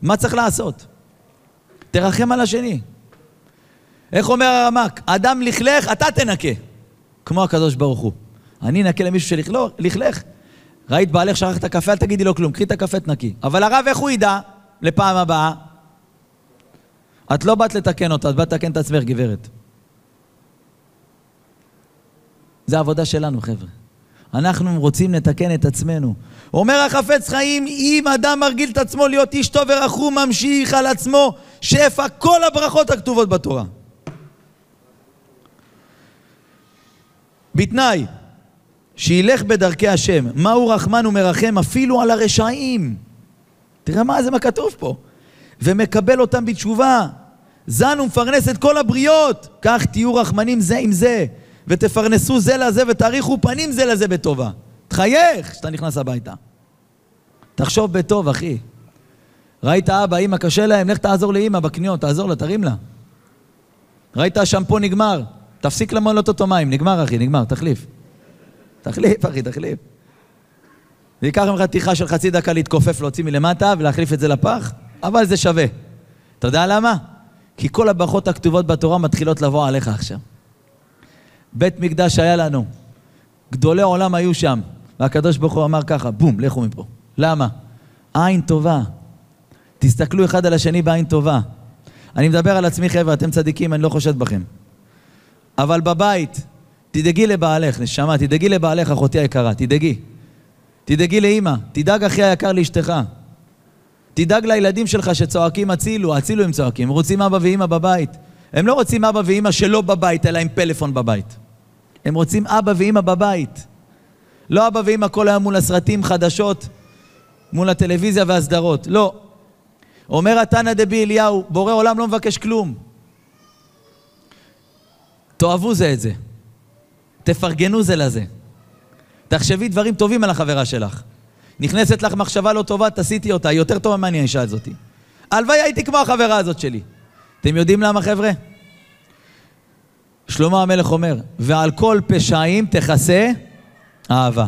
מה צריך לעשות? תרחם על השני. איך אומר הרמק? אדם לכלך, אתה תנקה. כמו הקדוש ברוך הוא. אני אנקה למישהו שלכלך. ראית בעלך שכח את הקפה, אל תגידי לו כלום, קחי את הקפה תנקי. אבל הרב, איך הוא ידע לפעם הבאה? את לא באת לתקן אותה, את באת לתקן את עצמך, גברת. זה העבודה שלנו, חבר'ה. אנחנו רוצים לתקן את עצמנו. אומר החפץ חיים, אם אדם מרגיל את עצמו להיות איש טוב ורחום, ממשיך על עצמו שפע כל הברכות הכתובות בתורה. בתנאי שילך בדרכי השם, מהו רחמן ומרחם אפילו על הרשעים. תראה מה זה, מה כתוב פה. ומקבל אותם בתשובה. זן ומפרנס את כל הבריות. כך תהיו רחמנים זה עם זה. ותפרנסו זה לזה ותאריכו פנים זה לזה בטובה. תחייך כשאתה נכנס הביתה. תחשוב בטוב, אחי. ראית אבא, אמא, קשה להם, לך תעזור לאמא בקניות, תעזור לה, תרים לה. ראית השמפו נגמר, תפסיק למלות אותו מים, נגמר אחי, נגמר, תחליף. תחליף אחי, תחליף. זה ייקח ממך טרחה של חצי דקה להתכופף, להוציא מלמטה ולהחליף את זה לפח, אבל זה שווה. אתה יודע למה? כי כל הברכות הכתובות בתורה מתחילות לבוא עליך עכשיו. בית מקדש היה לנו, גדולי עולם היו שם, והקדוש ברוך הוא אמר ככה, בום, לכו מפה. למה? עין טובה. תסתכלו אחד על השני בעין טובה. אני מדבר על עצמי, חבר'ה, אתם צדיקים, אני לא חושד בכם. אבל בבית, תדאגי לבעלך, נשמה, תדאגי לבעלך, אחותי היקרה, תדאגי. תדאגי לאימא, תדאג אחי היקר לאשתך. תדאג לילדים שלך שצועקים הצילו, הצילו הם צועקים, הם רוצים אבא ואימא בבית. הם לא רוצים אבא ואימא שלא בבית, אלא עם פלאפון בבית. הם רוצים אבא ואימא בבית. לא אבא ואימא כל היום מול הסרטים, חדשות, מול הטלוויזיה והסדרות. לא. אומר התנא דבי אליהו, בורא עולם לא מבקש כלום. תאהבו זה את זה. תפרגנו זה לזה. תחשבי דברים טובים על החברה שלך. נכנסת לך מחשבה לא טובה, תסיטי אותה, היא יותר טובה ממני האישה הזאתי. הלוואי הייתי כמו החברה הזאת שלי. אתם יודעים למה, חבר'ה? שלמה המלך אומר, ועל כל פשעים תכסה אהבה.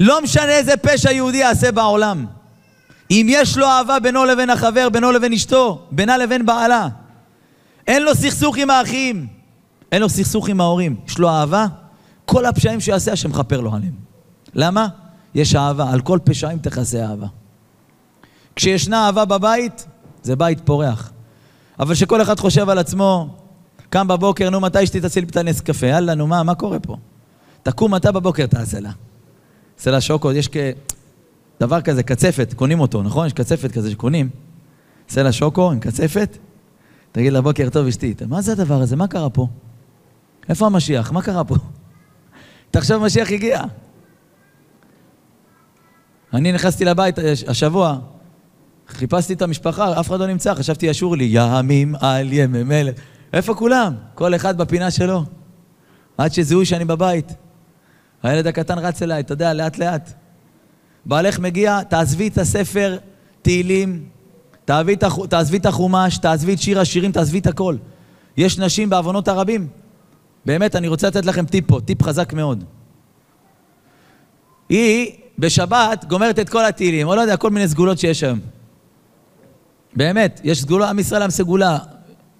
לא משנה איזה פשע יהודי יעשה בעולם. אם יש לו אהבה בינו לבין החבר, בינו לבין אשתו, בינה לבין בעלה, אין לו סכסוך עם האחים, אין לו סכסוך עם ההורים, יש לו אהבה, כל הפשעים שיעשה השם מכפר לו עליהם. למה? יש אהבה, על כל פשעים תכסה אהבה. כשישנה אהבה בבית, זה בית פורח. אבל שכל אחד חושב על עצמו, קם בבוקר, נו, מתי אשתי תעשי לי את הנס קפה? יאללה, נו, מה, מה קורה פה? תקום אתה בבוקר, תעשה לה. תעשה לה שוקו, יש כ... דבר כזה, קצפת, קונים אותו, נכון? יש קצפת כזה שקונים. תעשה לה שוקו עם קצפת, תגיד לה, בוקר טוב אשתי. מה זה הדבר הזה? מה קרה פה? איפה המשיח? מה קרה פה? תחשוב, משיח הגיע. אני נכנסתי לבית השבוע, חיפשתי את המשפחה, אף אחד לא נמצא, חשבתי ישור לי, ימים על ימי מלך. איפה כולם? כל אחד בפינה שלו. עד שזיהו שאני בבית. הילד הקטן רץ אליי, אתה יודע, לאט לאט. בעלך מגיע, תעזבי את הספר תהילים, תעזבי את החומש, תעזבי את שיר השירים, תעזבי את הכל. יש נשים בעוונות הרבים. באמת, אני רוצה לתת לכם טיפ פה, טיפ חזק מאוד. היא בשבת גומרת את כל התהילים, או לא יודע, כל מיני סגולות שיש היום. באמת, יש סגולה, עם ישראל עם סגולה,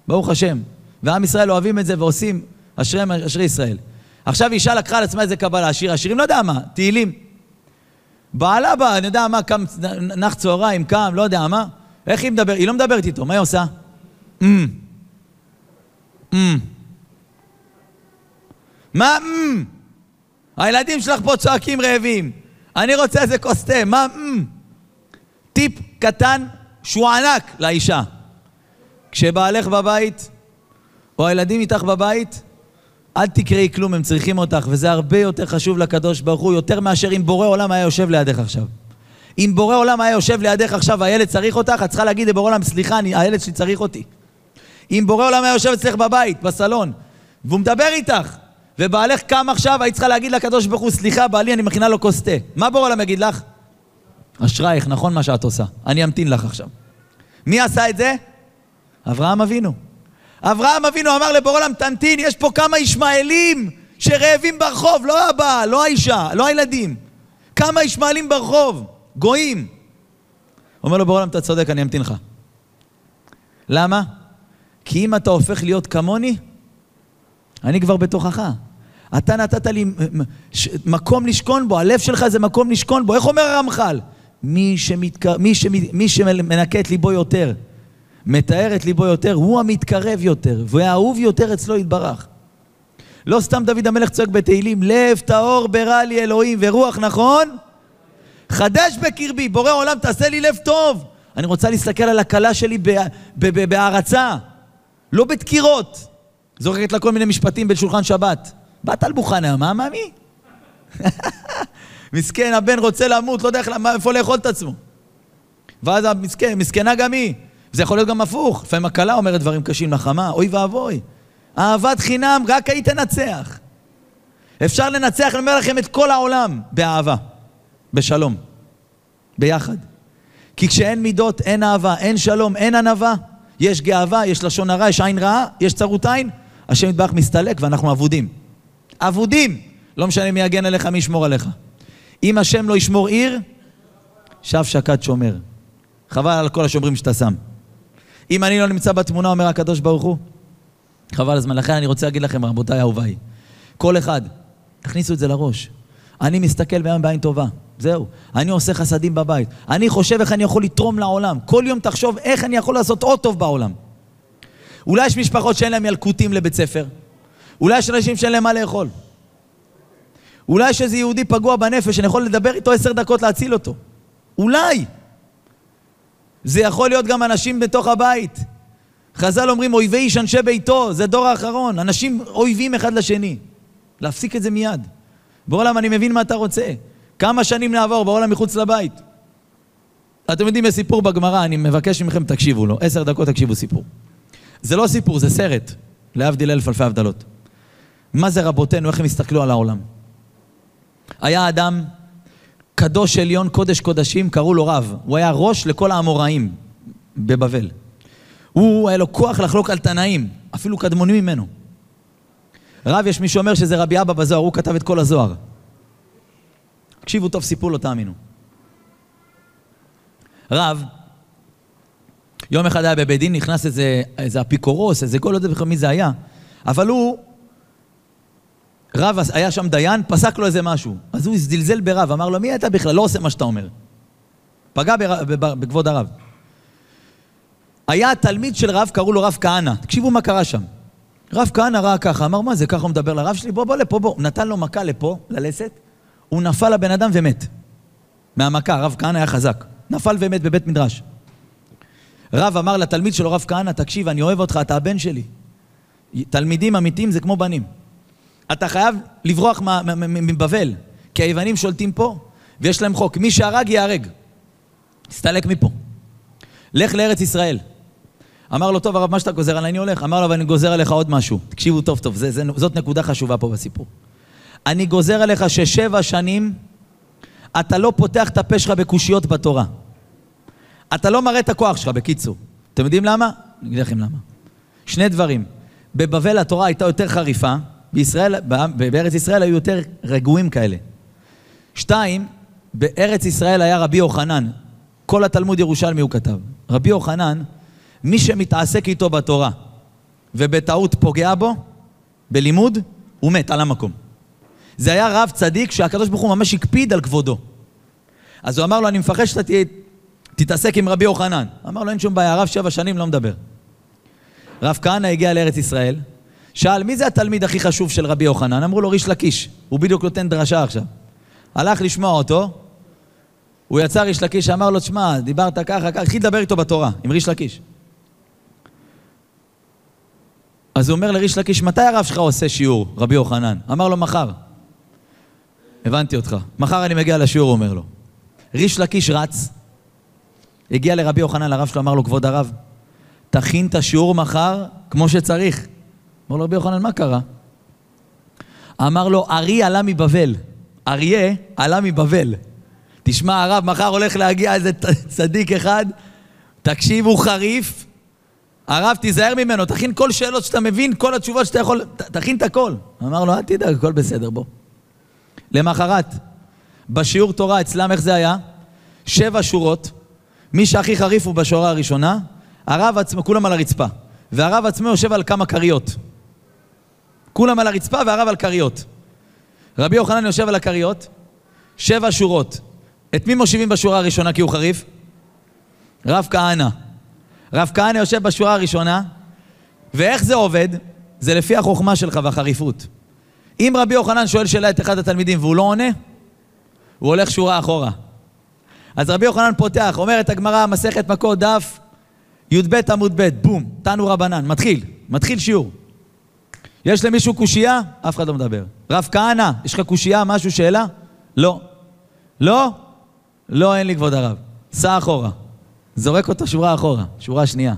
ברוך השם. ועם ישראל אוהבים את זה ועושים, אשרי, אשרי ישראל. עכשיו אישה לקחה על עצמה איזה קבלה, שיר השירים, לא יודע מה, תהילים. בעלה בא, אני יודע מה, קם, נח צהריים, קם, לא יודע מה. איך היא מדברת? היא לא מדברת איתו, מה היא עושה? Mm. Mm. מה? Mm. הילדים שלך פה צועקים רעבים. אני רוצה איזה כוס תה, מה? Mm. טיפ קטן שהוא ענק לאישה. כשבעלך בבית, או הילדים איתך בבית, אל תקראי כלום, הם צריכים אותך, וזה הרבה יותר חשוב לקדוש ברוך הוא, יותר מאשר אם בורא עולם היה יושב לידך עכשיו. אם בורא עולם היה יושב לידך עכשיו והילד צריך אותך, את צריכה להגיד לבורא עולם, סליחה, אני, הילד שלי צריך אותי. אם בורא עולם היה יושב אצלך בבית, בסלון, והוא מדבר איתך, ובעלך קם עכשיו, היית צריכה להגיד לקדוש ברוך הוא, סליחה, בעלי, אני מכינה לו כוס תה. מה בורא עולם יגיד לך? אשרייך, נכון מה שאת עושה. אני אמתין לך עכשיו. מי עשה את זה? אברהם אבינו. אברהם אבינו אמר לבורא עולם, תמתין, יש פה כמה ישמעאלים שרעבים ברחוב, לא הבעל, לא האישה, לא הילדים. כמה ישמעאלים ברחוב, גויים. אומר לו בורא עולם, אתה צודק, אני אמתין לך. למה? כי אם אתה הופך להיות כמוני, אני כבר בתוכך. אתה נתת לי מקום לשכון בו, הלב שלך זה מקום לשכון בו. איך אומר הרמח"ל? מי, שמתק... מי, שמ... מי שמנקה את ליבו יותר, מתאר את ליבו יותר, הוא המתקרב יותר, והאהוב יותר אצלו יתברך. לא סתם דוד המלך צועק בתהילים, לב טהור ברע לי אלוהים ורוח נכון, חדש בקרבי, בורא עולם תעשה לי לב טוב. אני רוצה להסתכל על הכלה שלי בהערצה, לא בדקירות. זורקת לה כל מיני משפטים בשולחן שבת. בת על בוכנה, מה מאמי? מסכן, הבן רוצה למות, לא יודע איפה לאכול את עצמו. ואז המסכן, מסכנה גם היא. זה יכול להיות גם הפוך. לפעמים הכלה אומרת דברים קשים לחמה, אוי ואבוי. אהבת חינם, רק היא תנצח. אפשר לנצח, אני אומר לכם, את כל העולם באהבה, בשלום, ביחד. כי כשאין מידות, אין אהבה, אין שלום, אין ענווה, יש גאווה, יש לשון הרע, יש עין רעה, יש צרות עין, השם יתברך מסתלק ואנחנו אבודים. אבודים! לא משנה מי יגן עליך, מי ישמור עליך. אם השם לא ישמור עיר, שב שקד שומר. חבל על כל השומרים שאתה שם. אם אני לא נמצא בתמונה, אומר הקדוש ברוך הוא, חבל הזמן. לכן אני רוצה להגיד לכם, רבותיי אהוביי, כל אחד, תכניסו את זה לראש. אני מסתכל ביום בעין טובה, זהו. אני עושה חסדים בבית. אני חושב איך אני יכול לתרום לעולם. כל יום תחשוב איך אני יכול לעשות עוד טוב בעולם. אולי יש משפחות שאין להם ילקוטים לבית ספר. אולי יש אנשים שאין להם מה לאכול. אולי יש איזה יהודי פגוע בנפש שאני יכול לדבר איתו עשר דקות להציל אותו. אולי. זה יכול להיות גם אנשים בתוך הבית. חז"ל אומרים אויבי איש אנשי ביתו, זה דור האחרון. אנשים אויבים אחד לשני. להפסיק את זה מיד. בעולם אני מבין מה אתה רוצה. כמה שנים נעבור בעולם מחוץ לבית? אתם יודעים, יש סיפור בגמרא, אני מבקש מכם תקשיבו לו. עשר דקות תקשיבו סיפור. זה לא סיפור, זה סרט. להבדיל אלף אלפי הבדלות. מה זה רבותינו, איך הם הסתכלו על העולם. היה אדם קדוש עליון, קודש קודשים, קראו לו רב. הוא היה ראש לכל האמוראים בבבל. הוא, היה לו כוח לחלוק על תנאים, אפילו קדמונים ממנו. רב, יש מי שאומר שזה רבי אבא בזוהר, הוא כתב את כל הזוהר. תקשיבו טוב, סיפור לא תאמינו. רב, יום אחד היה בבית דין, נכנס איזה, איזה אפיקורוס, איזה כל, לא יודע בכלל מי זה היה, אבל הוא, רב היה שם דיין, פסק לו איזה משהו. אז הוא זלזל ברב, אמר לו, מי אתה בכלל? לא עושה מה שאתה אומר. פגע בכבוד הרב. היה תלמיד של רב, קראו לו רב כהנא. תקשיבו מה קרה שם. רב כהנא ראה ככה, אמר, מה זה, ככה הוא מדבר לרב שלי? בוא, בוא לפה, בוא. נתן לו מכה לפה, ללסת, הוא נפל לבן אדם ומת. מהמכה, רב כהנא היה חזק. נפל ומת בבית מדרש. רב אמר לתלמיד שלו, רב כהנא, תקשיב, אני אוהב אותך, אתה הבן שלי. תלמידים אמיתיים זה כמו בנים. אתה חייב לברוח מבבל, כי היוונים שולטים פה, ויש להם חוק. מי שהרג, ייהרג. תסתלק מפה. לך לארץ ישראל. אמר לו, טוב הרב, מה שאתה גוזר עליי, אני הולך. אמר לו, אבל אני גוזר עליך עוד משהו. תקשיבו טוב טוב, זה, זה, זאת נקודה חשובה פה בסיפור. אני גוזר עליך ששבע שנים אתה לא פותח את הפה שלך בקושיות בתורה. אתה לא מראה את הכוח שלך, בקיצור. אתם יודעים למה? אני אגיד לכם למה. שני דברים. בבבל התורה הייתה יותר חריפה, בישראל, בארץ ישראל היו יותר רגועים כאלה. שתיים, בארץ ישראל היה רבי יוחנן. כל התלמוד ירושלמי הוא כתב. רבי יוחנן, מי שמתעסק איתו בתורה ובטעות פוגע בו, בלימוד, הוא מת על המקום. זה היה רב צדיק שהקדוש ברוך הוא ממש הקפיד על כבודו. אז הוא אמר לו, אני מפחד שאתה תהיה, תתעסק עם רבי יוחנן. אמר לו, אין שום בעיה, רב שבע שנים לא מדבר. רב כהנא הגיע לארץ ישראל, שאל, מי זה התלמיד הכי חשוב של רבי יוחנן? אמרו לו, ריש לקיש. הוא בדיוק נותן דרשה עכשיו. הלך לשמוע אותו, הוא יצא ריש לקיש, אמר לו, תשמע, דיברת ככה, ככה, התחיל לדבר איתו בתורה, עם ריש לקיש. אז הוא אומר לריש לקיש, מתי הרב שלך עושה שיעור, רבי יוחנן? אמר לו, מחר. הבנתי אותך. מחר אני מגיע לשיעור, הוא אומר לו. ריש לקיש רץ, הגיע לרבי יוחנן, לרב שלו, אמר לו, כבוד הרב, תכין את השיעור מחר כמו שצריך. אמר לו, רבי יוחנן, מה קרה? אמר לו, ארי עלה מבבל. אריה עלה מבבל. תשמע, הרב, מחר הולך להגיע איזה צדיק אחד, תקשיב, הוא חריף. הרב, תיזהר ממנו, תכין כל שאלות שאתה מבין, כל התשובות שאתה יכול, תכין את הכל. אמר לו, אל תדאג, הכל בסדר, בוא. למחרת, בשיעור תורה אצלם, איך זה היה? שבע שורות, מי שהכי חריף הוא בשורה הראשונה, הרב עצמו, כולם על הרצפה, והרב עצמו יושב על כמה כריות. כולם על הרצפה והרב על כריות. רבי יוחנן יושב על הכריות, שבע שורות. את מי מושיבים בשורה הראשונה כי הוא חריף? רב כהנא. רב כהנא יושב בשורה הראשונה, ואיך זה עובד? זה לפי החוכמה שלך והחריפות. אם רבי יוחנן שואל שאלה את אחד התלמידים והוא לא עונה, הוא הולך שורה אחורה. אז רבי יוחנן פותח, אומרת הגמרא, מסכת מכות, דף י"ב עמוד ב', בום, תנו רבנן, מתחיל, מתחיל שיעור. יש למישהו קושייה? אף אחד לא מדבר. רב כהנא, יש לך קושייה, משהו, שאלה? לא. לא? לא, אין לי כבוד הרב. סע אחורה. זורק אותו שורה אחורה, שורה שנייה.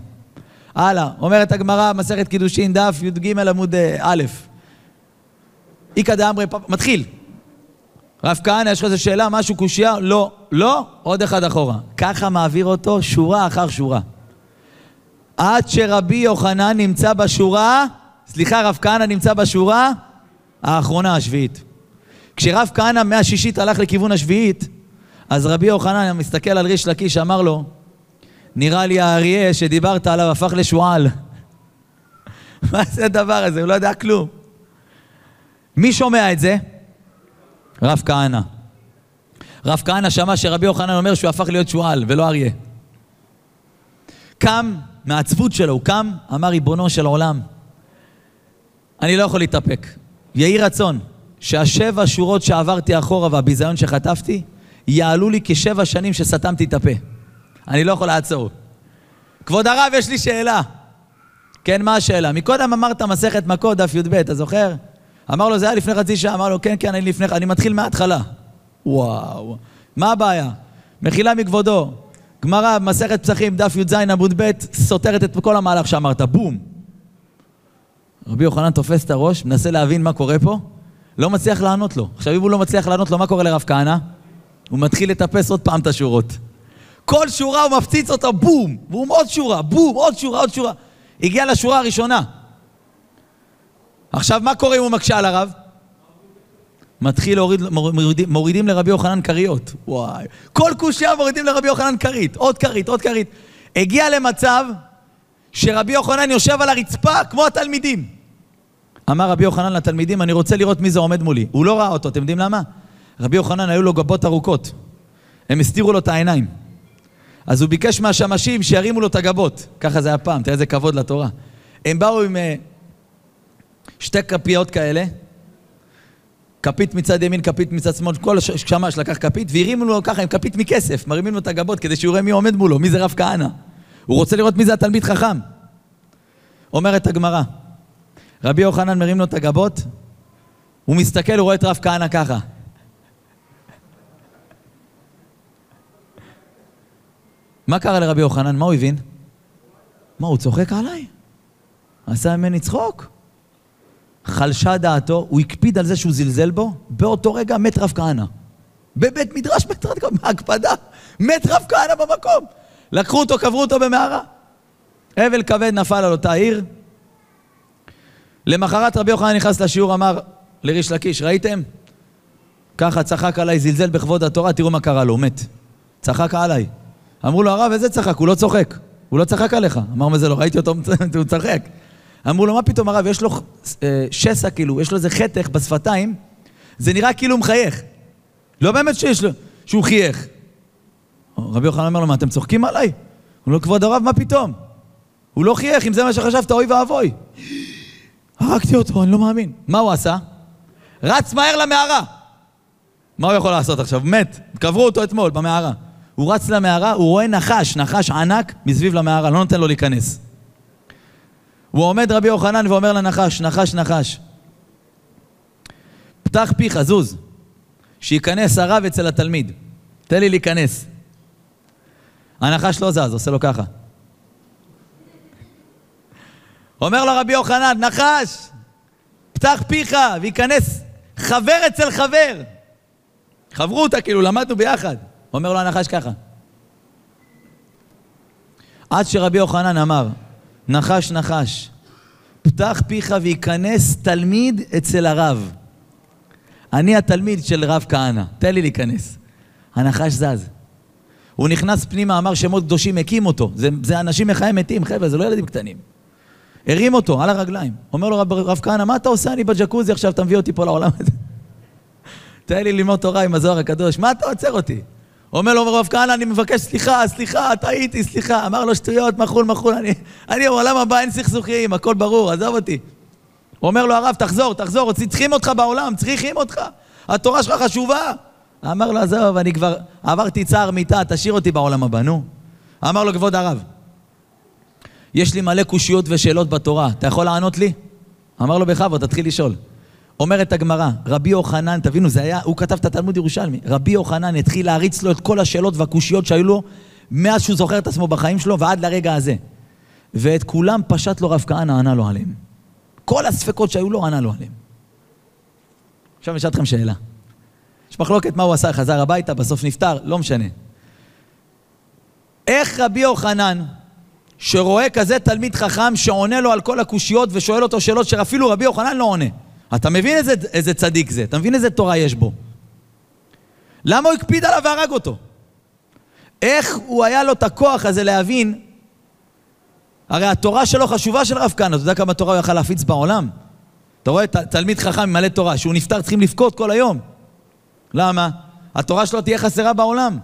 הלאה, אומרת הגמרא, מסכת קידושין, דף י"ג עמוד אה, א'. איכא דאמרי, מתחיל. רב כהנא, יש לך איזה שאלה, משהו, קושייה? לא. לא? עוד אחד אחורה. ככה מעביר אותו שורה אחר שורה. עד שרבי יוחנן נמצא בשורה, סליחה, רב כהנא נמצא בשורה האחרונה, השביעית. כשרב כהנא מהשישית הלך לכיוון השביעית, אז רבי יוחנן מסתכל על ריש לקיש, אמר לו, נראה לי האריה שדיברת עליו הפך לשועל. מה זה הדבר הזה? הוא לא יודע כלום. מי שומע את זה? רב כהנא. רב כהנא שמע שרבי יוחנן אומר שהוא הפך להיות שועל ולא אריה. קם, מהעצבות שלו, הוא קם, אמר ריבונו של עולם, אני לא יכול להתאפק. יהי רצון שהשבע שורות שעברתי אחורה והביזיון שחטפתי, יעלו לי כשבע שנים שסתמתי את הפה. אני לא יכול לעצור. כבוד הרב, יש לי שאלה. כן, מה השאלה? מקודם אמרת מסכת מכות, דף י"ב, אתה זוכר? אמר לו, זה היה לפני חצי שעה, אמר לו, כן, כן, אני לפני, אני מתחיל מההתחלה. וואו, מה הבעיה? מחילה מכבודו. גמרא, מסכת פסחים, דף י"ז עמוד ב', סותרת את כל המהלך שאמרת, בום. רבי יוחנן תופס את הראש, מנסה להבין מה קורה פה, לא מצליח לענות לו. עכשיו, אם הוא לא מצליח לענות לו, מה קורה לרב כהנא? הוא מתחיל לטפס עוד פעם את השורות. כל שורה הוא מפציץ אותה, בום! והוא עוד שורה, בום, עוד שורה, עוד שורה. הגיע לשורה הראשונה. עכשיו, מה קורה אם הוא מקשה על הרב? מתחיל להוריד, מורידים, מורידים לרבי יוחנן כריות. וואי. כל קושייה מורידים לרבי יוחנן כרית. עוד כרית, עוד כרית. הגיע למצב שרבי יוחנן יושב על הרצפה כמו התלמידים. אמר רבי יוחנן לתלמידים, אני רוצה לראות מי זה עומד מולי. הוא לא ראה אותו, אתם יודעים למה? רבי יוחנן היו לו גבות ארוכות. הם הסתירו לו את העיניים. אז הוא ביקש מהשמשים שירימו לו את הגבות. ככה זה היה פעם, תראה איזה כבוד לתורה. הם באו עם אה, שתי כפיות כאלה, כפית מצד ימין, כפית מצד שמאל, כל שמש לקח כפית, והרימו לו ככה עם כפית מכסף, מרימים לו את הגבות כדי שהוא יראה מי עומד מולו, מי זה רב כהנא. הוא רוצה לראות מי זה התלמיד חכם. אומרת הגמרא, רבי יוחנן מרים לו את הגבות, הוא מסתכל, הוא רואה את רב כהנא ככה. מה קרה לרבי יוחנן? מה הוא הבין? מה, הוא צוחק עליי? עשה ממני צחוק? חלשה דעתו, הוא הקפיד על זה שהוא זלזל בו, באותו רגע מת רב כהנא. בבית מדרש מת רב כהנא, בהקפדה, מת רב כהנא במקום. לקחו אותו, קברו אותו במערה. אבל כבד נפל על אותה עיר. למחרת רבי יוחנן נכנס לשיעור, אמר לריש לקיש, ראיתם? ככה צחק עליי, זלזל בכבוד התורה, תראו מה קרה לו, מת. צחק עליי. אמרו לו, הרב, איזה צחק? הוא לא צוחק. הוא לא צחק עליך. אמר, מה זה לא? ראיתי אותו, הוא צחק. אמרו לו, מה פתאום הרב, יש לו אה, שסע כאילו, יש לו איזה חתך בשפתיים, זה נראה כאילו הוא מחייך. לא באמת שיש לו, שהוא חייך. רבי יוחנן אומר לו, מה, אתם צוחקים עליי? הוא אומר לו, כבוד הרב, מה פתאום? הוא לא חייך, אם זה מה שחשבת, אוי ואבוי. הרגתי אותו, אני לא מאמין. מה הוא עשה? רץ מהר למערה. מה הוא יכול לעשות עכשיו? מת. קברו אותו אתמול במערה. הוא רץ למערה, הוא רואה נחש, נחש ענק מסביב למערה, לא נותן לו להיכנס. הוא עומד רבי יוחנן ואומר לנחש, נחש, נחש, פתח פיך, זוז, שייכנס הרב אצל התלמיד. תן לי להיכנס. הנחש לא זז, עושה לו ככה. אומר לו רבי יוחנן, נחש, פתח פיך וייכנס חבר אצל חבר. חברו אותה, כאילו, למדנו ביחד. אומר לו הנחש ככה. עד שרבי יוחנן אמר, נחש נחש, פתח פיך וייכנס תלמיד אצל הרב. אני התלמיד של רב כהנא, תן לי להיכנס. הנחש זז. הוא נכנס פנימה, אמר שמות קדושים, הקים אותו. זה, זה אנשים מחיי מתים, חבר'ה, זה לא ילדים קטנים. הרים אותו על הרגליים. אומר לו רב, רב כהנא, מה אתה עושה? אני בג'קוזי עכשיו, אתה מביא אותי פה לעולם הזה. תן לי ללמוד תורה עם הזוהר הקדוש, מה אתה עוצר אותי? אומר לו רב כהנא, אני מבקש סליחה, סליחה, טעיתי, סליחה. אמר לו, שטויות, מחול, מחול, אני, אני בעולם הבא אין סכסוכים, הכל ברור, עזוב אותי. אומר לו, הרב, תחזור, תחזור, צריכים אותך בעולם, צריכים אותך. התורה שלך חשובה. אמר לו, עזוב, אני כבר עברתי צער מיתה, תשאיר אותי בעולם הבא, נו. אמר לו, כבוד הרב, יש לי מלא קושיות ושאלות בתורה, אתה יכול לענות לי? אמר לו, בכבוד, תתחיל לשאול. אומרת הגמרא, רבי יוחנן, תבינו, זה היה, הוא כתב את התלמוד ירושלמי, רבי יוחנן התחיל להריץ לו את כל השאלות והקושיות שהיו לו מאז שהוא זוכר את עצמו בחיים שלו ועד לרגע הזה. ואת כולם פשט לו רב כהנא, ענה לו עליהם. כל הספקות שהיו לו, ענה לו עליהם. עכשיו אני אשאל אתכם שאלה. יש מחלוקת מה הוא עשה, חזר הביתה, בסוף נפטר, לא משנה. איך רבי יוחנן, שרואה כזה תלמיד חכם שעונה לו על כל הקושיות ושואל אותו שאלות שאפילו רבי יוחנן לא עונה, אתה מבין איזה, איזה צדיק זה, אתה מבין איזה תורה יש בו. למה הוא הקפיד עליו והרג אותו? איך הוא היה לו את הכוח הזה להבין? הרי התורה שלו חשובה של רב כהנא, אתה יודע כמה תורה הוא יכל להפיץ בעולם? אתה רואה תלמיד חכם מלא תורה, שהוא נפטר צריכים לבכות כל היום. למה? התורה שלו תהיה חסרה בעולם.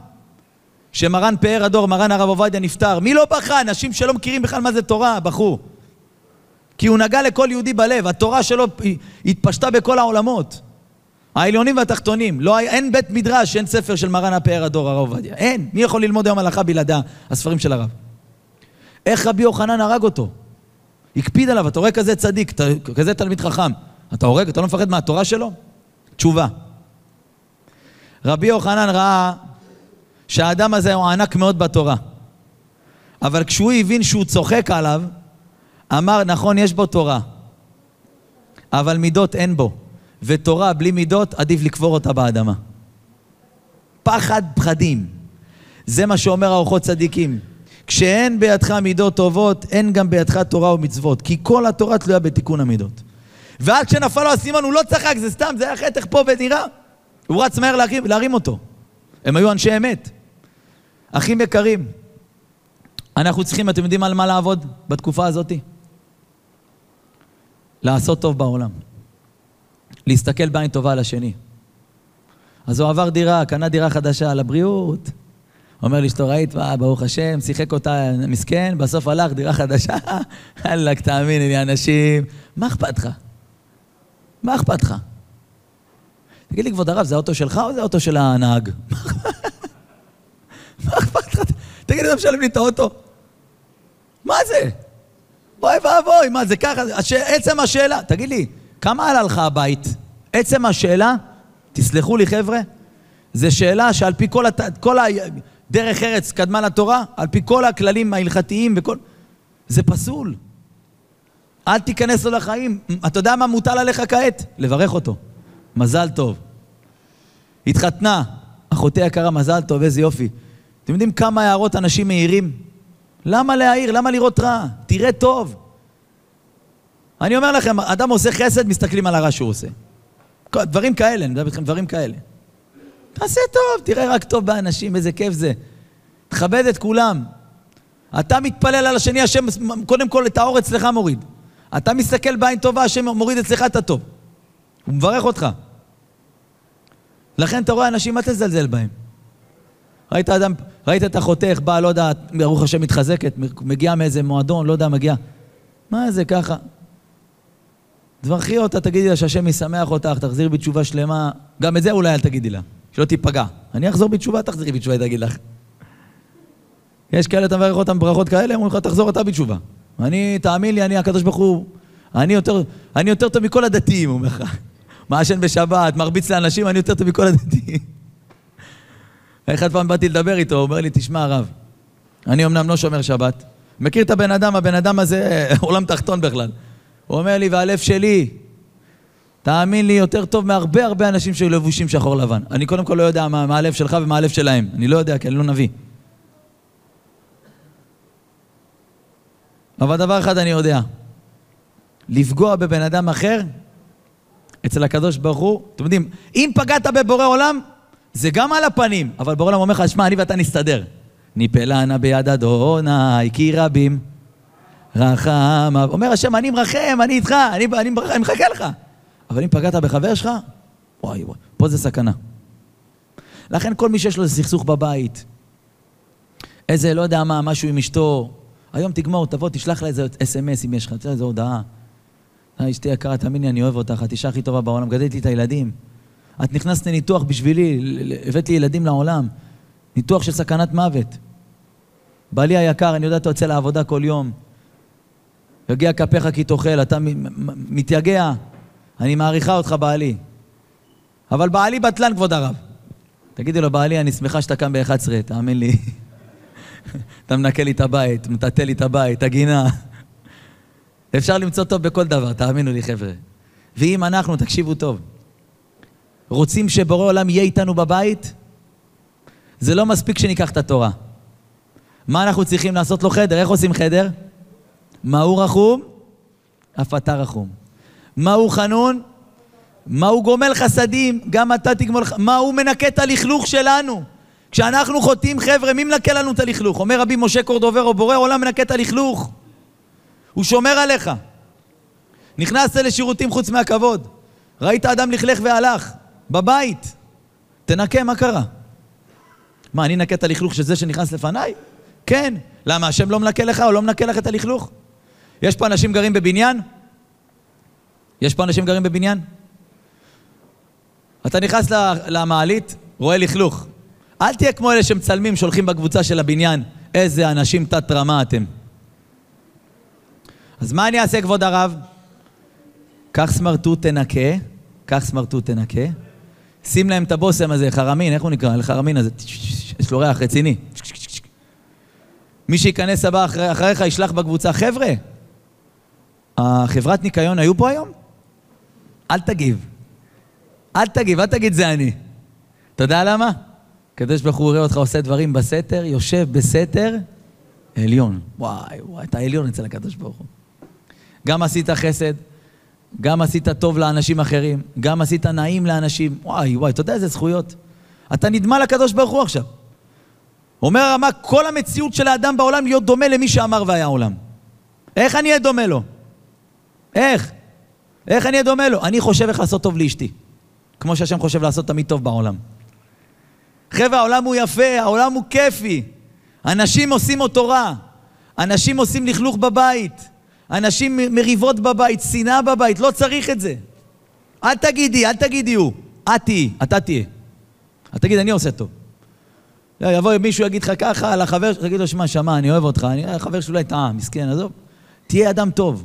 כשמרן פאר הדור, מרן הרב עובדיה נפטר, מי לא בכה? אנשים שלא מכירים בכלל מה זה תורה, בכו. כי הוא נגע לכל יהודי בלב, התורה שלו התפשטה בכל העולמות. העליונים והתחתונים. לא, אין בית מדרש, אין ספר של מרן הפאר הדור, הרב עובדיה. אין. מי יכול ללמוד היום הלכה בלעדי הספרים של הרב? איך רבי יוחנן הרג אותו? הקפיד עליו, אתה רואה כזה צדיק, כזה תלמיד חכם. אתה הורג, אתה לא מפחד מהתורה שלו? תשובה. רבי יוחנן ראה שהאדם הזה הוא ענק מאוד בתורה. אבל כשהוא הבין שהוא צוחק עליו, אמר, נכון, יש בו תורה, אבל מידות אין בו. ותורה בלי מידות, עדיף לקבור אותה באדמה. פחד פחדים. זה מה שאומר האורחות צדיקים. כשאין בידך מידות טובות, אין גם בידך תורה ומצוות. כי כל התורה תלויה בתיקון המידות. ועד כשנפל לו הסימן הוא לא צחק, זה סתם, זה היה חטך פה ונראה. הוא רץ מהר להרים, להרים אותו. הם היו אנשי אמת. אחים יקרים, אנחנו צריכים, אתם יודעים על מה לעבוד בתקופה הזאת? לעשות טוב בעולם. להסתכל בעין טובה על השני. אז הוא עבר דירה, קנה דירה חדשה, על הבריאות. אומר לאשתו, ראית, מה, ברוך השם, שיחק אותה מסכן, בסוף הלך, דירה חדשה. וואלכ, תאמין לי, אנשים, מה אכפת לך? מה אכפת לך? תגיד לי, כבוד הרב, זה האוטו שלך או זה האוטו של הנהג? מה אכפת לך? תגיד לי, אתה משלם לי את האוטו? מה זה? אוי ואבוי, מה זה ככה? עצם השאלה, תגיד לי, כמה עלה לך הבית? עצם השאלה, תסלחו לי חבר'ה, זו שאלה שעל פי כל, הת... כל הדרך ארץ קדמה לתורה, על פי כל הכללים ההלכתיים וכל... זה פסול. אל תיכנס לו לחיים. אתה יודע מה מוטל עליך כעת? לברך אותו. מזל טוב. התחתנה, אחותי יקרה, מזל טוב, איזה יופי. אתם יודעים כמה הערות אנשים מעירים? למה להעיר? למה לראות רע? תראה טוב. אני אומר לכם, אדם עושה חסד, מסתכלים על הרע שהוא עושה. דברים כאלה, אני מדבר איתכם דברים כאלה. תעשה טוב, תראה רק טוב באנשים, איזה כיף זה. תכבד את כולם. אתה מתפלל על השני, השם קודם כל את האור אצלך מוריד. אתה מסתכל בעין טובה, השם מוריד אצלך את הטוב. הוא מברך אותך. לכן אתה רואה אנשים, אל תזלזל בהם. ראית אדם, ראית את אחותך, באה, לא יודע, ברוך השם מתחזקת, מגיעה מאיזה מועדון, לא יודע, מגיעה. מה זה ככה? תברכי אותה, תגידי לה שהשם ישמח אותך, תחזירי בתשובה שלמה. גם את זה אולי אל תגידי לה, שלא תיפגע. אני אחזור בתשובה, תחזירי בתשובה, היא תגיד לך. יש כאלה, אתה מברך אותם בברכות כאלה, אומרים לך, תחזור אתה בתשובה. אני, תאמין לי, אני, הקדוש ברוך הוא, אני יותר, אני יותר טוב מכל הדתיים, הוא אומר לך. מעשן בשבת, מרביץ לאנשים, אני יותר טוב מכל הדתיים. אחד פעם באתי לדבר איתו, הוא אומר לי, תשמע הרב, אני אמנם לא שומר שבת, מכיר את הבן אדם, הבן אדם הזה עולם תחתון בכלל. הוא אומר לי, והלב שלי, תאמין לי, יותר טוב מהרבה הרבה אנשים שהיו לבושים שחור לבן. אני קודם כל לא יודע מה, מה הלב שלך ומה הלב שלהם. אני לא יודע, כי אני לא נביא. אבל דבר אחד אני יודע, לפגוע בבן אדם אחר, אצל הקדוש ברוך הוא, אתם יודעים, אם פגעת בבורא עולם, זה גם על הפנים, אבל בורא עולם אומר לך, שמע, אני ואתה נסתדר. ניפלה נא ביד אדוני, כי רבים רחם. אומר השם, אני מרחם, אני איתך, אני, אני, אני מחכה לך. אבל אם פגעת בחבר שלך, וואי וואי, פה זה סכנה. לכן כל מי שיש לו סכסוך בבית, איזה, לא יודע מה, משהו עם אשתו, היום תגמור, תבוא, תשלח לה איזה אס.אם.אס אם יש לך, תשלח איזה הודעה. אה, אשתי יקרה, תאמיני, אני אוהב אותך, את אישה הכי טובה בעולם, גדלת לי את הילדים. את נכנסת לניתוח בשבילי, הבאת לי ילדים לעולם. ניתוח של סכנת מוות. בעלי היקר, אני יודע, אתה יוצא לעבודה כל יום. יגיע כפיך כי תאכל, אתה מתייגע. אני מעריכה אותך, בעלי. אבל בעלי בטלן, כבוד הרב. תגידי לו, בעלי, אני שמחה שאתה קם ב-11, תאמין לי. אתה מנקה לי את הבית, מטאטא לי את הבית, את הגינה. אפשר למצוא טוב בכל דבר, תאמינו לי, חבר'ה. ואם אנחנו, תקשיבו טוב, רוצים שבורא עולם יהיה איתנו בבית, זה לא מספיק שניקח את התורה. מה אנחנו צריכים לעשות לו חדר? איך עושים חדר? מהו רחום? אף אתה רחום. מהו חנון? מהו גומל חסדים? גם אתה תגמול... חסדים. מהו מנקה את הלכלוך שלנו? כשאנחנו חוטאים, חבר'ה, מי מנקה לנו את הלכלוך? אומר רבי משה קורדוברו, בורא עולם מנקה את הלכלוך. הוא שומר עליך. נכנסת לשירותים חוץ מהכבוד. ראית אדם לכלך והלך, בבית. תנקה, מה קרה? מה, אני אנקה את הלכלוך של זה שנכנס לפניי? כן. למה, השם לא מנקה לך או לא מנקה לך את הלכלוך? יש פה אנשים גרים בבניין? יש פה אנשים גרים בבניין? אתה נכנס למעלית, רואה לכלוך. אל תהיה כמו אלה שמצלמים, שולחים בקבוצה של הבניין. איזה אנשים תת-רמה אתם. אז מה אני אעשה, כבוד הרב? קח סמרטוט תנקה, קח סמרטוט תנקה, שים להם את הבושם הזה, חרמין, איך הוא נקרא? החרמין הזה, יש לו ריח רציני. מי שייכנס הבא אחרי, אחריך ישלח בקבוצה, חבר'ה, החברת ניקיון היו פה היום? אל תגיב. אל תגיב, אל תגיד זה אני. אתה יודע למה? הקדוש ברוך הוא יראה אותך עושה דברים בסתר, יושב בסתר עליון. וואי, וואי, אתה עליון אצל הקדוש ברוך הוא. גם עשית חסד, גם עשית טוב לאנשים אחרים, גם עשית נעים לאנשים. וואי, וואי, אתה יודע איזה זכויות? אתה נדמה לקדוש ברוך הוא עכשיו. אומר הרמה, כל המציאות של האדם בעולם להיות דומה למי שאמר והיה עולם. איך אני אהיה דומה לו? איך? איך אני אהיה דומה לו? אני חושב איך לעשות טוב לאשתי. כמו שהשם חושב לעשות תמיד טוב בעולם. חבר'ה, העולם הוא יפה, העולם הוא כיפי. אנשים עושים אותו רע. אנשים עושים לכלוך בבית. אנשים מריבות בבית, שנאה בבית, לא צריך את זה. אל תגידי, אל תגידי הוא. את תהיי, אתה תהיה. אל תגיד, אני עושה טוב. יבוא מישהו יגיד לך ככה על החבר שלך, תגיד לו, שמע, שמע, אני אוהב אותך, אני החבר שאולי טעה, מסכן, עזוב. תהיה אדם טוב.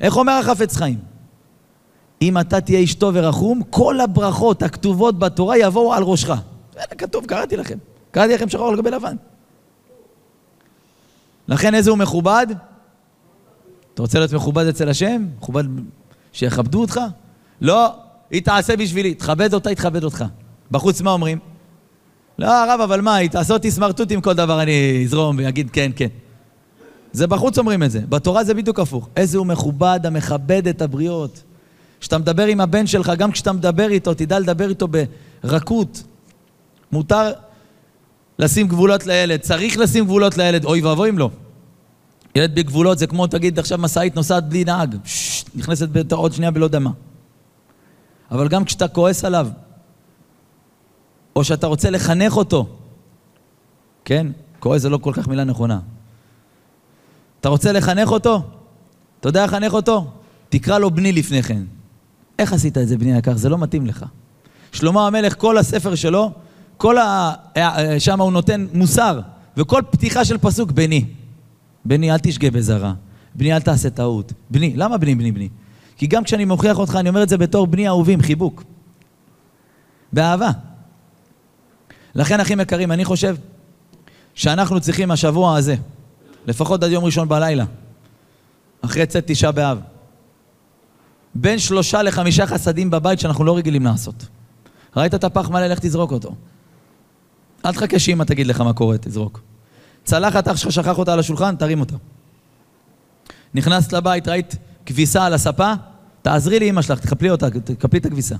איך אומר החפץ חיים? אם אתה תהיה איש טוב ורחום, כל הברכות הכתובות בתורה יבואו על ראשך. זה כתוב, קראתי לכם. קראתי לכם שחור על גבי לבן. לכן איזה הוא מכובד? אתה רוצה להיות מכובד אצל השם? מכובד שיכבדו אותך? לא, היא תעשה בשבילי. תכבד אותה, היא תכבד אותך. בחוץ מה אומרים? לא, הרב, אבל מה, היא תעשה אותי סמרטוט עם כל דבר, אני אזרום ואגיד כן, כן. זה בחוץ אומרים את זה. בתורה זה בדיוק הפוך. איזה הוא מכובד המכבד את הבריות. כשאתה מדבר עם הבן שלך, גם כשאתה מדבר איתו, תדע לדבר איתו ברכות. מותר לשים גבולות לילד, צריך לשים גבולות לילד, אוי ואבוי אם לא. ילד בגבולות זה כמו, תגיד, עכשיו משאית נוסעת בלי נהג, שש, נכנסת עוד שנייה בלא יודע מה. אבל גם כשאתה כועס עליו, או שאתה רוצה לחנך אותו, כן? כועס זה לא כל כך מילה נכונה. אתה רוצה לחנך אותו? אתה יודע לחנך אותו? תקרא לו בני לפני כן. איך עשית את זה, בני היקר? זה לא מתאים לך. שלמה המלך, כל הספר שלו, כל ה... שם הוא נותן מוסר, וכל פתיחה של פסוק, בני. בני, אל תשגה בזרה. בני, אל תעשה טעות. בני, למה בני, בני, בני? כי גם כשאני מוכיח אותך, אני אומר את זה בתור בני אהובים, חיבוק. באהבה. לכן, אחים יקרים, אני חושב שאנחנו צריכים השבוע הזה, לפחות עד יום ראשון בלילה, אחרי צאת תשעה באב, בין שלושה לחמישה חסדים בבית שאנחנו לא רגילים לעשות. ראית את הפח מלא, לך תזרוק אותו. אל תחכה שאמא תגיד לך מה קורה, תזרוק. צלחת אח שלך שכח אותה על השולחן, תרים אותה. נכנסת לבית, ראית כביסה על הספה, תעזרי לאמא שלך, תקפלי אותה, תקפלי את הכביסה.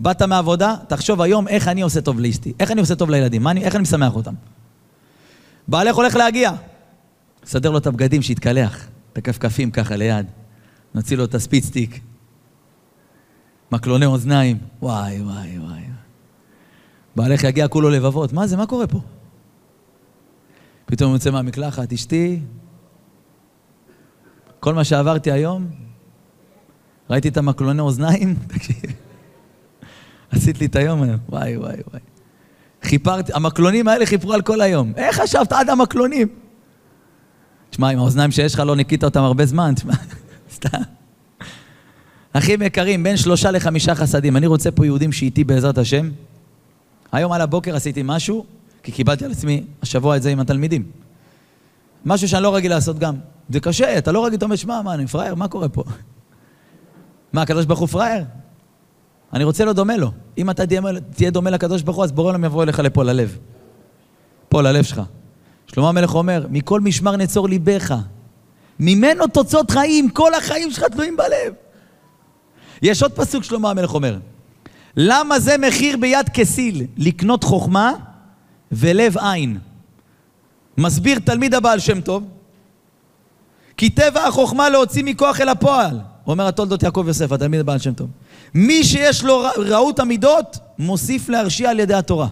באת מעבודה, תחשוב היום איך אני עושה טוב לאשתי, איך אני עושה טוב לילדים, אני, איך אני משמח אותם. בעלך הולך להגיע, סדר לו את הבגדים, שיתקלח, את הכפכפים ככה ליד, נוציא לו את הספיצטיק, מקלוני אוזניים, וואי, וואי, וואי. בעלך יגיע כולו לבבות, מה זה, מה קורה פה? פתאום יוצא מהמקלחת, אשתי, כל מה שעברתי היום, ראיתי את המקלוני אוזניים, תקשיב, עשית לי את היום היום, וואי, וואי, וואי. חיפרתי, המקלונים האלה חיפרו על כל היום. איך חשבת עד המקלונים? תשמע, עם האוזניים שיש לך לא ניקית אותם הרבה זמן, תשמע, סתם. אחים יקרים, בין שלושה לחמישה חסדים. אני רוצה פה יהודים שאיתי בעזרת השם. היום על הבוקר עשיתי משהו, כי קיבלתי על עצמי השבוע את זה עם התלמידים. משהו שאני לא רגיל לעשות גם. זה קשה, אתה לא רגיל, אתה אומר, שמע, מה, אני פראייר? מה קורה פה? מה, הקדוש ברוך הוא פראייר? אני רוצה להיות דומה לו. אם אתה תהיה דומה לקדוש ברוך הוא, אז בורא עולם יבוא אליך לפה, ללב. פה, ללב שלך. שלמה המלך אומר, מכל משמר נצור ליבך. ממנו תוצאות חיים, כל החיים שלך תלויים בלב. יש עוד פסוק שלמה המלך אומר, למה זה מחיר ביד כסיל? לקנות חוכמה ולב עין. מסביר תלמיד הבעל שם טוב, כי טבע החוכמה להוציא מכוח אל הפועל. אומר התולדות יעקב יוסף, התלמיד הבעל שם טוב. מי שיש לו רעות המידות, מוסיף להרשיע על ידי התורה.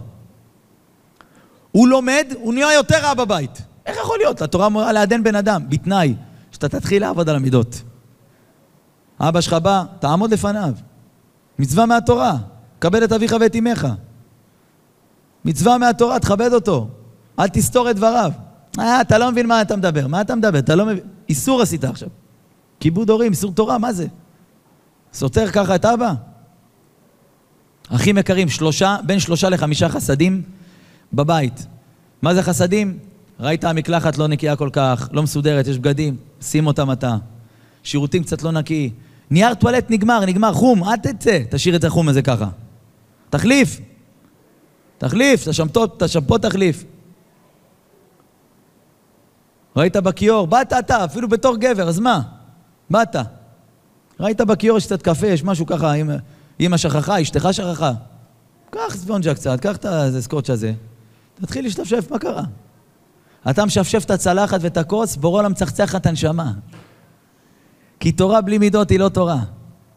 הוא לומד, הוא נהיה יותר רע בבית. איך יכול להיות? התורה אמורה לעדן בן אדם, בתנאי שאתה תתחיל לעבוד על המידות. אבא שלך בא, תעמוד לפניו. מצווה מהתורה, כבד את אביך ואת אמך. מצווה מהתורה, תכבד אותו. אל תסתור את דבריו. אה, אתה לא מבין מה אתה מדבר. מה אתה מדבר? אתה לא מבין. איסור עשית עכשיו. כיבוד הורים, איסור תורה, מה זה? סותר ככה את אבא? אחים יקרים, שלושה, בין שלושה לחמישה חסדים בבית. מה זה חסדים? ראית המקלחת לא נקייה כל כך, לא מסודרת, יש בגדים, שים אותם אתה. שירותים קצת לא נקי. נייר טואלט נגמר, נגמר, חום, אל תצא, תשאיר את זה חום הזה ככה. תחליף. תחליף, את השמפו תחליף. ראית בכיור, באת אתה, אפילו בתור גבר, אז מה? באת. ראית בכיור יש קצת קפה, יש משהו ככה, אמא שכחה, אשתך שכחה. קח ספונג'ה קצת, קח את הסקוץ' הזה, תתחיל להשתפשף, מה קרה? אתה משפשף את הצלחת ואת הכוס, בורא עולם מצחצח את הנשמה. כי תורה בלי מידות היא לא תורה.